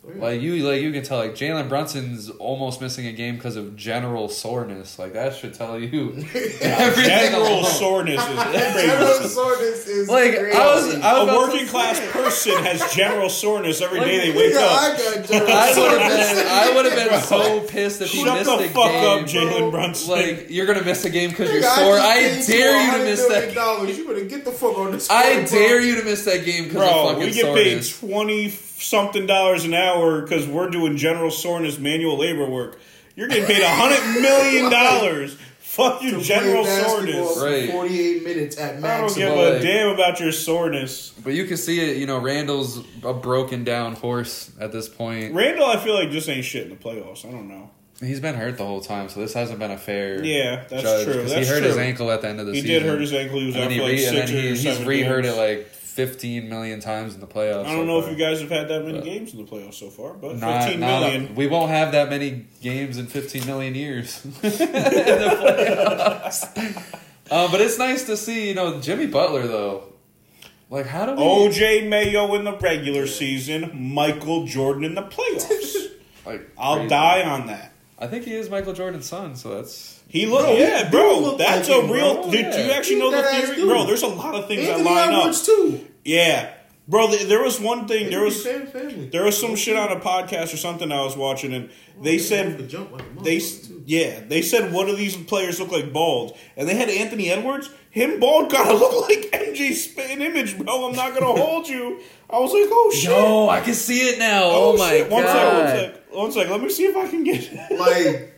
Yeah. Like you, like you can tell, like Jalen Brunson's almost missing a game because of general soreness. Like that should tell you *laughs* everything. General alone. soreness is *laughs* General soreness is Like crazy. I was, I was A working class person has general soreness every Like, day they wake Nigga, up. I I would have been, I would have been so pissed if he Shut missed the a fuck game. up, Jalen Brunson. Like you're gonna miss a game because you're sore. just I dare you to miss that. Dollars. You better get the fuck on this. I court, bro. dare you to miss that game because of Bro, fucking we get paid soreness. twenty something dollars an hour because we're doing general soreness manual labor work. You're getting paid a hundred million *laughs* dollars. Fuck your To general play soreness. for Right. 48 minutes at maximum. I don't give Well, a like- damn about your soreness. But you can see it. You know, Randle's a broken down horse at this point. Randall, I feel like just ain't shit in the playoffs. I don't know. He's been hurt the whole time, so this hasn't been a fair. Yeah, that's judge, true. 'cause That's he hurt true. his ankle at the end of the He season. He did hurt his ankle. He was and out for like re- and six then or he, he's seven re-hurt games. it like 15 million times in the playoffs. I don't so know if you guys have had that many But- games in the playoffs so far, but Not- fifteen not- million. we won't have that many games in 15 million years *laughs* *laughs* in the playoffs. uh, but it's nice to see, you know, Jimmy Butler though. Like, how do we? OJ Mayo in the regular season, Michael Jordan in the playoffs. *laughs* like, I'll die on that. I think he is Michael Jordan's son, so that's. He look, Bro, he yeah, do bro. look that's like a him, real. bro. Did you actually He know the theory, dude. bro? There's a lot of things Anthony that line Edwards up. too. Yeah, bro. th- There was one thing. There was there was some shit on a podcast or something I was watching, and oh, they They said jump like They too. yeah, they said one of these players look like bald, and they had Anthony Edwards. Him bald gotta *laughs* look like MJ spitting image, bro. I'm not gonna *laughs* hold you. I was like, oh shit. Yo, I can see it now. Oh, oh my shit. One sec, one god. sec. One second. Let me see if I can get. Like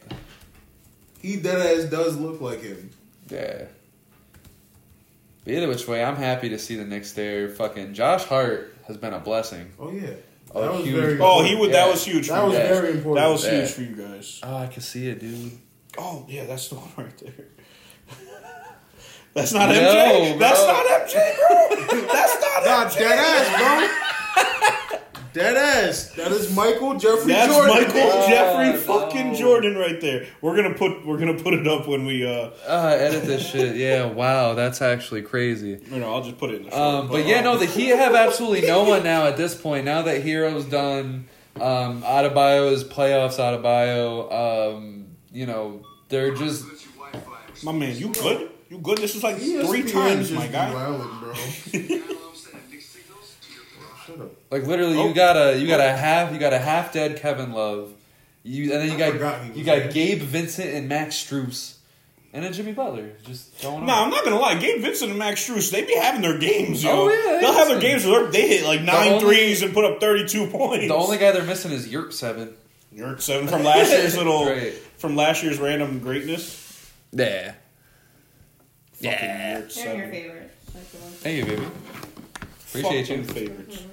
he dead ass does look like him. Yeah. But either which way, I'm happy to see the Knicks there. Fucking Josh Hart has been a blessing. Oh yeah, Oh, that was huge. very. Oh, he would. That was huge. That for was guys. very important. That was Yeah. huge for you guys. Oh, I can see it, dude. Oh yeah, that's the one right there. *laughs* That's not No, MJ. bro. That's not MJ, bro. *laughs* That's not Nah, MJ. dead ass, bro. *laughs* dead ass. That is Michael Jeffrey That's Jordan. Michael Oh, Jeffrey no. fucking Jordan right there. We're gonna put we're gonna put it up when we uh Uh, edit this shit. Yeah, wow, that's actually crazy. you know I'll just put it in the short, Um, but yeah, no, the Heat have absolutely no one now at this point. Now that Herro's done, um, Adebayo is playoffs. Adebayo, um, you know, they're just my man, you good? You good? This is like ESPN three times, my be guy. wildin', bro. *laughs* Shut up. like literally Oh. you got a you got a half you got a half dead Kevin Love, you and then you I got you got there. Gabe Vincent and Max Strus, and then Jimmy Butler just going on. Nah, I'm not gonna lie. Gabe Vincent and Max Strus, they be having their games, yo. Oh, yeah, They'll have their listen. games where they hit like nine only- threes and put up 32 points. The only guy they're missing is Yurtseven. You're at seven from last year's *laughs* little Right. from last year's random greatness. Yeah. Fucking Yeah. Yurt They're your seven. favorite. Like Thank you, baby. Appreciate Fucking you. favorites.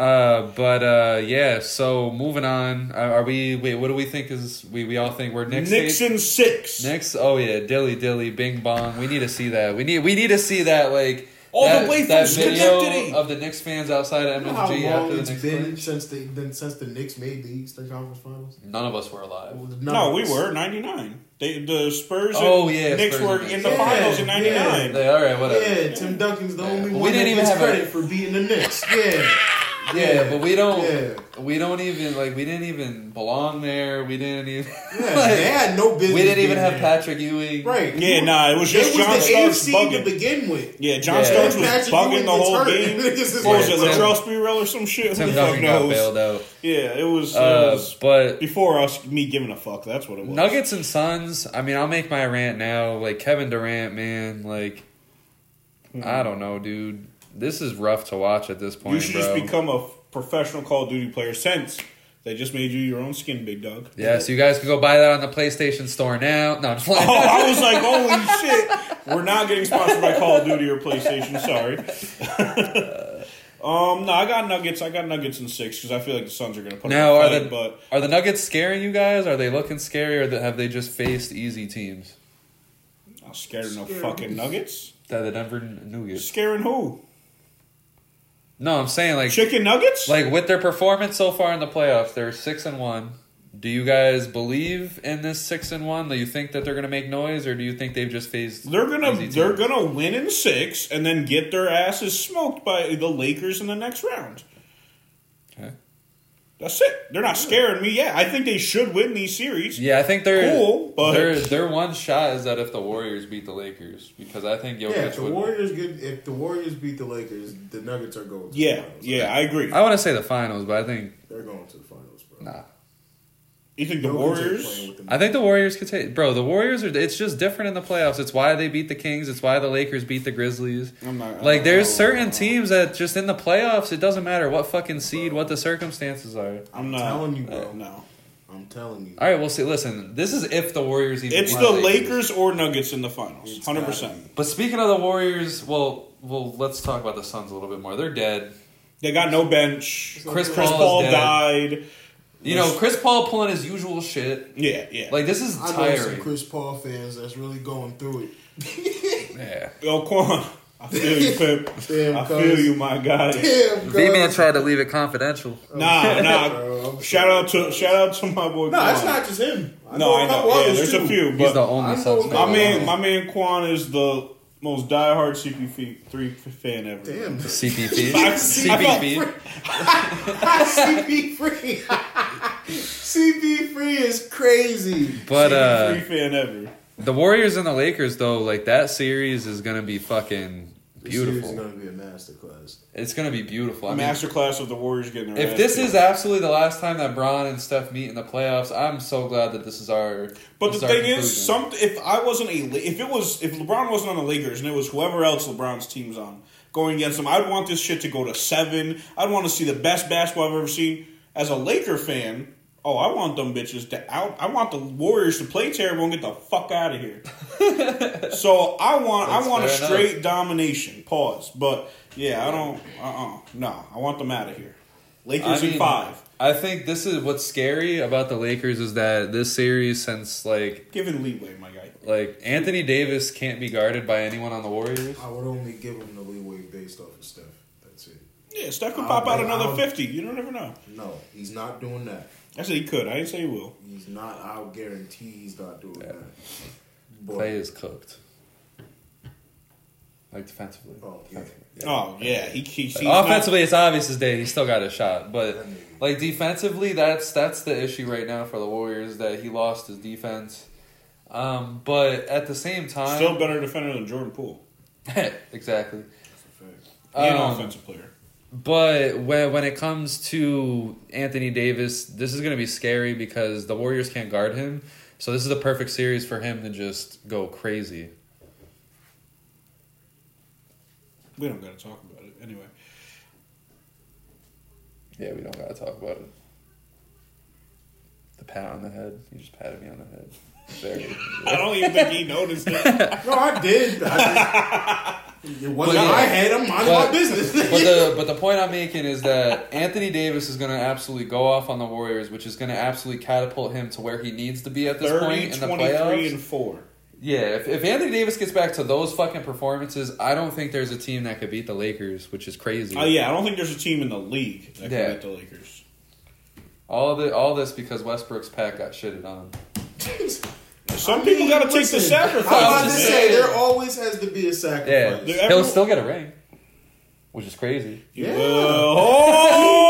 Uh, but uh, yeah. So moving on. Are, are we? Wait, what do we think is? We we all think we're Knicks. Knicks in six. Knicks. Oh yeah, dilly dilly, bing bong. We need to see that. We need we need to see that like All the that, way from that video Schenectady. of the Knicks fans outside of You know how MSG long after the it's Knicks been play. since they then since the Knicks made the Eastern Conference Finals? None of us were alive. None No, we were ninety nine. They the Spurs. Oh, yeah, Knicks Spurs were in the Knicks. finals in Yeah, ninety nine. All right, whatever. Yeah, Tim Duncan's the only We one didn't that even gets have a- credit for beating the Knicks. Yeah, *laughs* Yeah, but we don't. Yeah. We don't even like. We didn't even belong there. We didn't even. yeah. *laughs* like, they had no business. we didn't even have there. Patrick Ewing. Right. Yeah, nah, it was They just was John the Starks AFC bugging. to begin with. Yeah, John Yeah. Starks was Patrick bugging Ewing the whole hurt. game. *laughs* Niggas is What was it, Latrell Sprewell or some shit? Tim Who the fuck Duncan got knows? bailed out. Yeah, it was, it Uh, was but before us me giving a fuck. That's what it was. Nuggets and Suns. I mean, I'll make my rant now. Like Kevin Durant, man. Like, I don't know, dude. This is rough to watch at this point, You should bro. just become a professional Call of Duty player since they just made you your own skin, big dog. yeah, so you guys can go buy that on the PlayStation Store now. No, I'm just Oh. I was *laughs* like, holy shit. We're not getting sponsored by Call of Duty or PlayStation. Sorry. *laughs* um, no, I got Nuggets. I got Nuggets in six because I feel like the Suns are going to put Now, are a fight, the but are the Nuggets scaring you guys? Are they looking scary, or have they just faced easy teams? I'm scared of no Scared. fucking Nuggets. That the Denver Nuggets. Scaring who? No, I'm saying like Chicken Nuggets? like with their performance so far in the playoffs, they're six and one. Do you guys believe in this six and one? Do you think that they're going to make noise, or do you think they've just phased? They're gonna they're gonna win in six and then get their asses smoked by the Lakers in the next round. Okay. That's it. They're not scaring me. Yeah, I think they should win these series. Yeah, I think they're Cool, but- their their one shot is that if the Warriors beat the Lakers, because I think Jokic Yeah, if the would. Warriors get if the Warriors beat the Lakers, the Nuggets are going. To Yeah, the finals. yeah, I agree. I want to say the finals, but I think they're going to the finals, bro. nah. You think the Jokic ain't Warriors? playing with them. I think the Warriors could take, bro. The Warriors are. It's just different in the playoffs. It's why they beat the Kings. It's why the Lakers beat the Grizzlies. I'm not. Like, there's I'm- certain teams that just in the playoffs, it doesn't matter what fucking seed, what the circumstances are. I'm not telling you, bro. uh, no, I'm telling you. All right, we'll see. Listen, this is if the Warriors even. it's the Lakers or Nuggets in the finals. hundred percent. But speaking of the Warriors, well, well, let's talk about the Suns a little bit more. They're dead. They got no bench. Chris Chris Paul Paul is died. You know, Chris Paul pulling his usual shit. Yeah, yeah. Like this is I know some. Chris Paul fans that's really going through it. Yeah. *laughs* Yo, Quan, I feel you, Pip. *laughs* Damn, I cuz. feel you, my guy. Damn, V-Man tried to leave it confidential. Oh, nah, nah. Shout out to shout out to my boy. No, Quan. it's not just him. I No, I a couple know. Yeah, others, there's a too. few, He's but the only I know Suns my man, my man Quan is the most diehard CP3 fan ever. Damn. *laughs* CP3. *laughs* I- I CP3. CP3. CP3 is crazy. But uh, CP3 fan ever. the Warriors and the Lakers, though, like that series is gonna be fucking This series is going to be a masterclass. It's gonna be beautiful. I mean, Masterclass of the Warriors getting their if this kicked. is absolutely the last time that Bron and Steph meet in the playoffs, I'm so glad that this is our. But the thing conclusion. is, some if I wasn't a La- if it was if LeBron wasn't on the Lakers and it was whoever else LeBron's team's on going against them, I'd want this shit to go to seven. I'd want to see the best basketball I've ever seen. As a Laker fan, Oh, I want them bitches to out. I want the Warriors to play terrible and get the fuck out of here. *laughs* so I want, That's I want a fair enough. straight domination. Pause. But yeah, I don't. Uh, uh No, I want them out of here. Lakers I in five. I think this is what's scary about the Lakers is that this series, since like Given leeway, my guy. like Anthony Davis can't be guarded by anyone on the Warriors. I would only give him the leeway based off of Steph. That's it. Yeah, Steph could pop out another fifty. You don't ever know. No, he's not doing that. I said he could. I didn't say he will. He's not. I'll guarantee he's not doing Yeah. that. But, Klay is cooked. Like defensively. Oh, yeah. Defensively, Oh yeah, he, he he's Offensively, it's obvious his day. He's still got a shot, but like defensively, that's that's the issue right now for the Warriors that he lost his defense. Um, but at the same time, still better defender than Jordan Poole. *laughs* exactly. That's a fact. And Um, offensive player. But when when it comes to Anthony Davis, this is going to be scary because the Warriors can't guard him. So this is the perfect series for him to just go crazy. We don't got to talk about it anyway. Yeah, we don't got to talk about it. The pat on the head. You just patted me on the head. Very. I don't even think he noticed it. *laughs* No, I did. I just, it wasn't But yeah. my head. I'm minding But- my business. but the *laughs* but the point I'm making is that Anthony Davis is going to absolutely go off on the Warriors, which is going to absolutely catapult him to where he needs to be at this 30, point in the 23, playoffs. and 4. Yeah, if, if Anthony Davis gets back to those fucking performances, I don't think there's a team that could beat the Lakers, which is crazy. Oh, yeah, I don't think there's a team in the league that can Yeah. beat the Lakers. All the all this because Westbrook's pack got shitted on. *laughs* Some people got to take the listen, sacrifice. I'm about to say saying. there always has to be a Yeah, sacrifice. Dude, he'll still get a ring, which is crazy. Yeah. oh,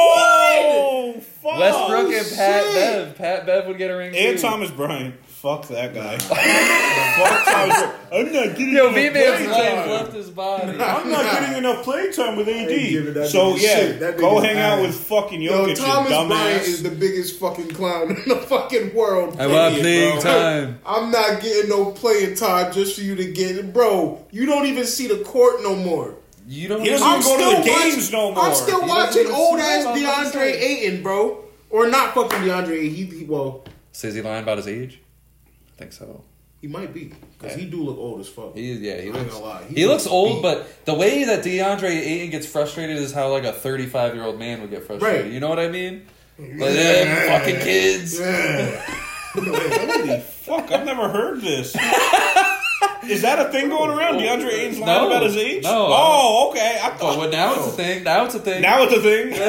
fuck. Westbrook and Pat shit. Bev, Pat Bev would get a ring And too. Thomas Bryant. Fuck that guy. *laughs* Fuck Thomas Bryant. I'm not getting Yo, enough V play life time. left his body. I'm not getting *laughs* enough play time with AD. So yeah, go nigga's hang out with fucking Yo, Jokic, you Thomas Bryant is the biggest fucking clown *laughs* in the fucking world. I want playing time. I'm not getting no playing time just for you to get it, bro. You don't even see the court no more. You don't. He doesn't I'm even go to still the games watching, no more. I'm still He watching old ass what I'm about to DeAndre. Ayton, bro. Or not fucking DeAndre He, he well, Says he lying about his age. I think so. he might be because Yeah. he do look old as fuck. He yeah, he I ain't looks gonna lie. he, looks old, beat. but the way that DeAndre Ayton gets frustrated is how like a 35 year old man would get frustrated. Right. You know what I mean? Like them fucking kids. Yeah. *laughs* Holy fuck! I've never heard this. *laughs* Is that a thing going around? DeAndre Ayton's lying No. about his age? No. Oh, okay. I thought what now it's a thing. Now it's a thing. now it's a thing, *laughs*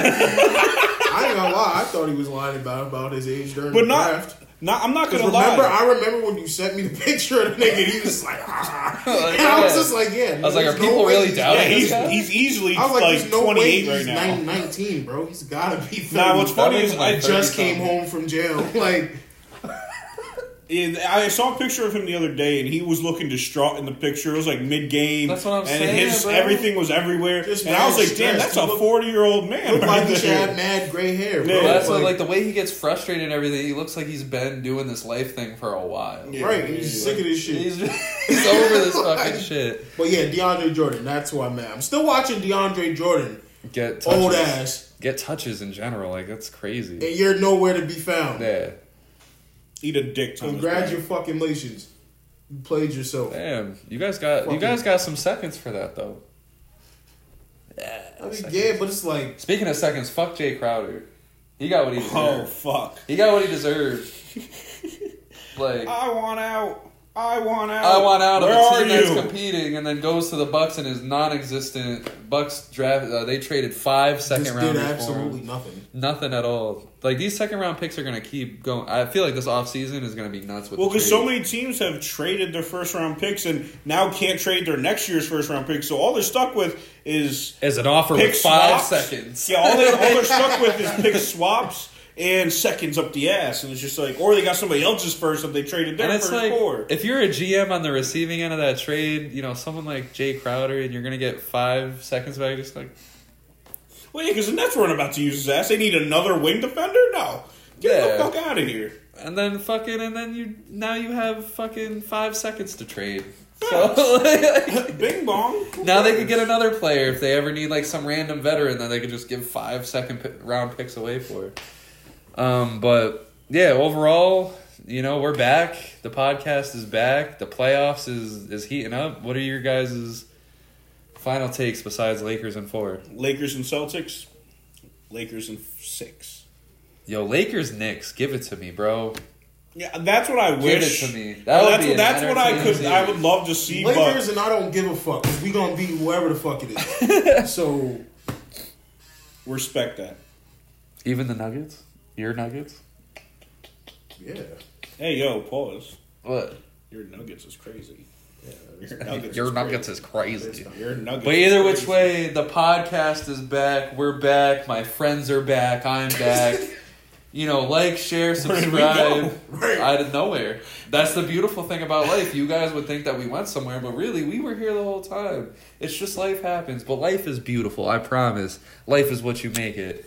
I ain't gonna lie. I thought he was lying about about his age during but the not. draft. Not. I'm not gonna remember, lie. I remember when you sent me the *laughs* picture of the nigga. He was like, ah. *laughs* Like, and I was just like, yeah. I was like, there's are people way really doubting yeah, he's guy? he's easily I was like, like, there's no way 28 he's right now. 9 19, bro. He's gotta be 30. Nah, what's funny That is makes I just just 30 came home from jail. Like, I saw a picture of him the other day, and he was looking distraught in the picture. It was like mid game. That's what I'm and saying, His, bro. everything was everywhere, Just and I was mad like, "Damn, that's a forty year old man." looked like he should there. have mad gray hair, bro. Yeah, Well, that's what, Like, like the way he gets frustrated and everything. He looks like he's been doing this life thing for a while. Yeah, right, yeah, he's yeah. sick of this shit. He's, *laughs* he's *laughs* over this fucking shit. But yeah, DeAndre Jordan, that's who I'm at. I'm still watching DeAndre Jordan, Get touches. old ass, Get touches in general. Like that's crazy. and you're nowhere to be found. Yeah. Eat a dick, Thomas. Congratulations. You played yourself. Damn. You guys got you Fucking- guys got some seconds for that though. Yeah. I mean, seconds. yeah, but it's like, Speaking of seconds, fuck Jae Crowder. He got what he oh, deserved. Oh fuck! He got what he deserved. *laughs* like I want out. I want out. I want out of a are team that's you? competing, and then goes to the Bucks and is non-existent. Bucks draft. Uh, they traded five second just rounders did for absolutely nothing. Nothing at all. Like these second round picks are gonna keep going. I feel like this offseason is gonna be nuts with. Well, because so many teams have traded their first round picks and now can't trade their next year's first round picks. So all they're stuck with is as an offer pick with five swaps. seconds. Yeah, all, they, all they're stuck with is pick swaps and seconds up the ass, and it's just like, or they got somebody else's first that they traded their And it's first like if you're a GM on the receiving end of that trade, you know someone like Jae Crowder, and you're gonna get five seconds back. Just like Well, yeah, because the Nets weren't about to use his ass. They need another wing defender. No, get Yeah. the fuck out of here. and then fucking and then you now you have fucking five seconds to trade. So *laughs* like, Bing bong. now they could get another player if they ever need like some random veteran that they could just give five second round picks away for. Um, but yeah, overall, you know, we're back. The podcast is back. The playoffs is is heating up. What are your guys' final takes besides Lakers and four? Lakers and Celtics. Lakers and six. Yo, Lakers Knicks, give it to me, bro. Yeah, that's what I Give wish. it to me. That would that's be what, that's what I entertaining could. I would love to see. Lakers but and I don't give a fuck. 'cause we gonna beat whoever the fuck it is. *laughs* so respect that. Even the Nuggets? Your Nuggets? yeah, Hey, yo, pause. What? Your Nuggets is crazy. yeah. Your Nuggets. Your is Nuggets crazy. is crazy. Your Nuggets. But either which way, the podcast is back. We're back. My friends are back. I'm back. *laughs* you know, like, share, Where did we subscribe. go? Right. Out of nowhere. That's the beautiful thing about life. You guys would think that we went somewhere, but really, we were here the whole time. It's just life happens. But life is beautiful. I promise. Life is what you make it.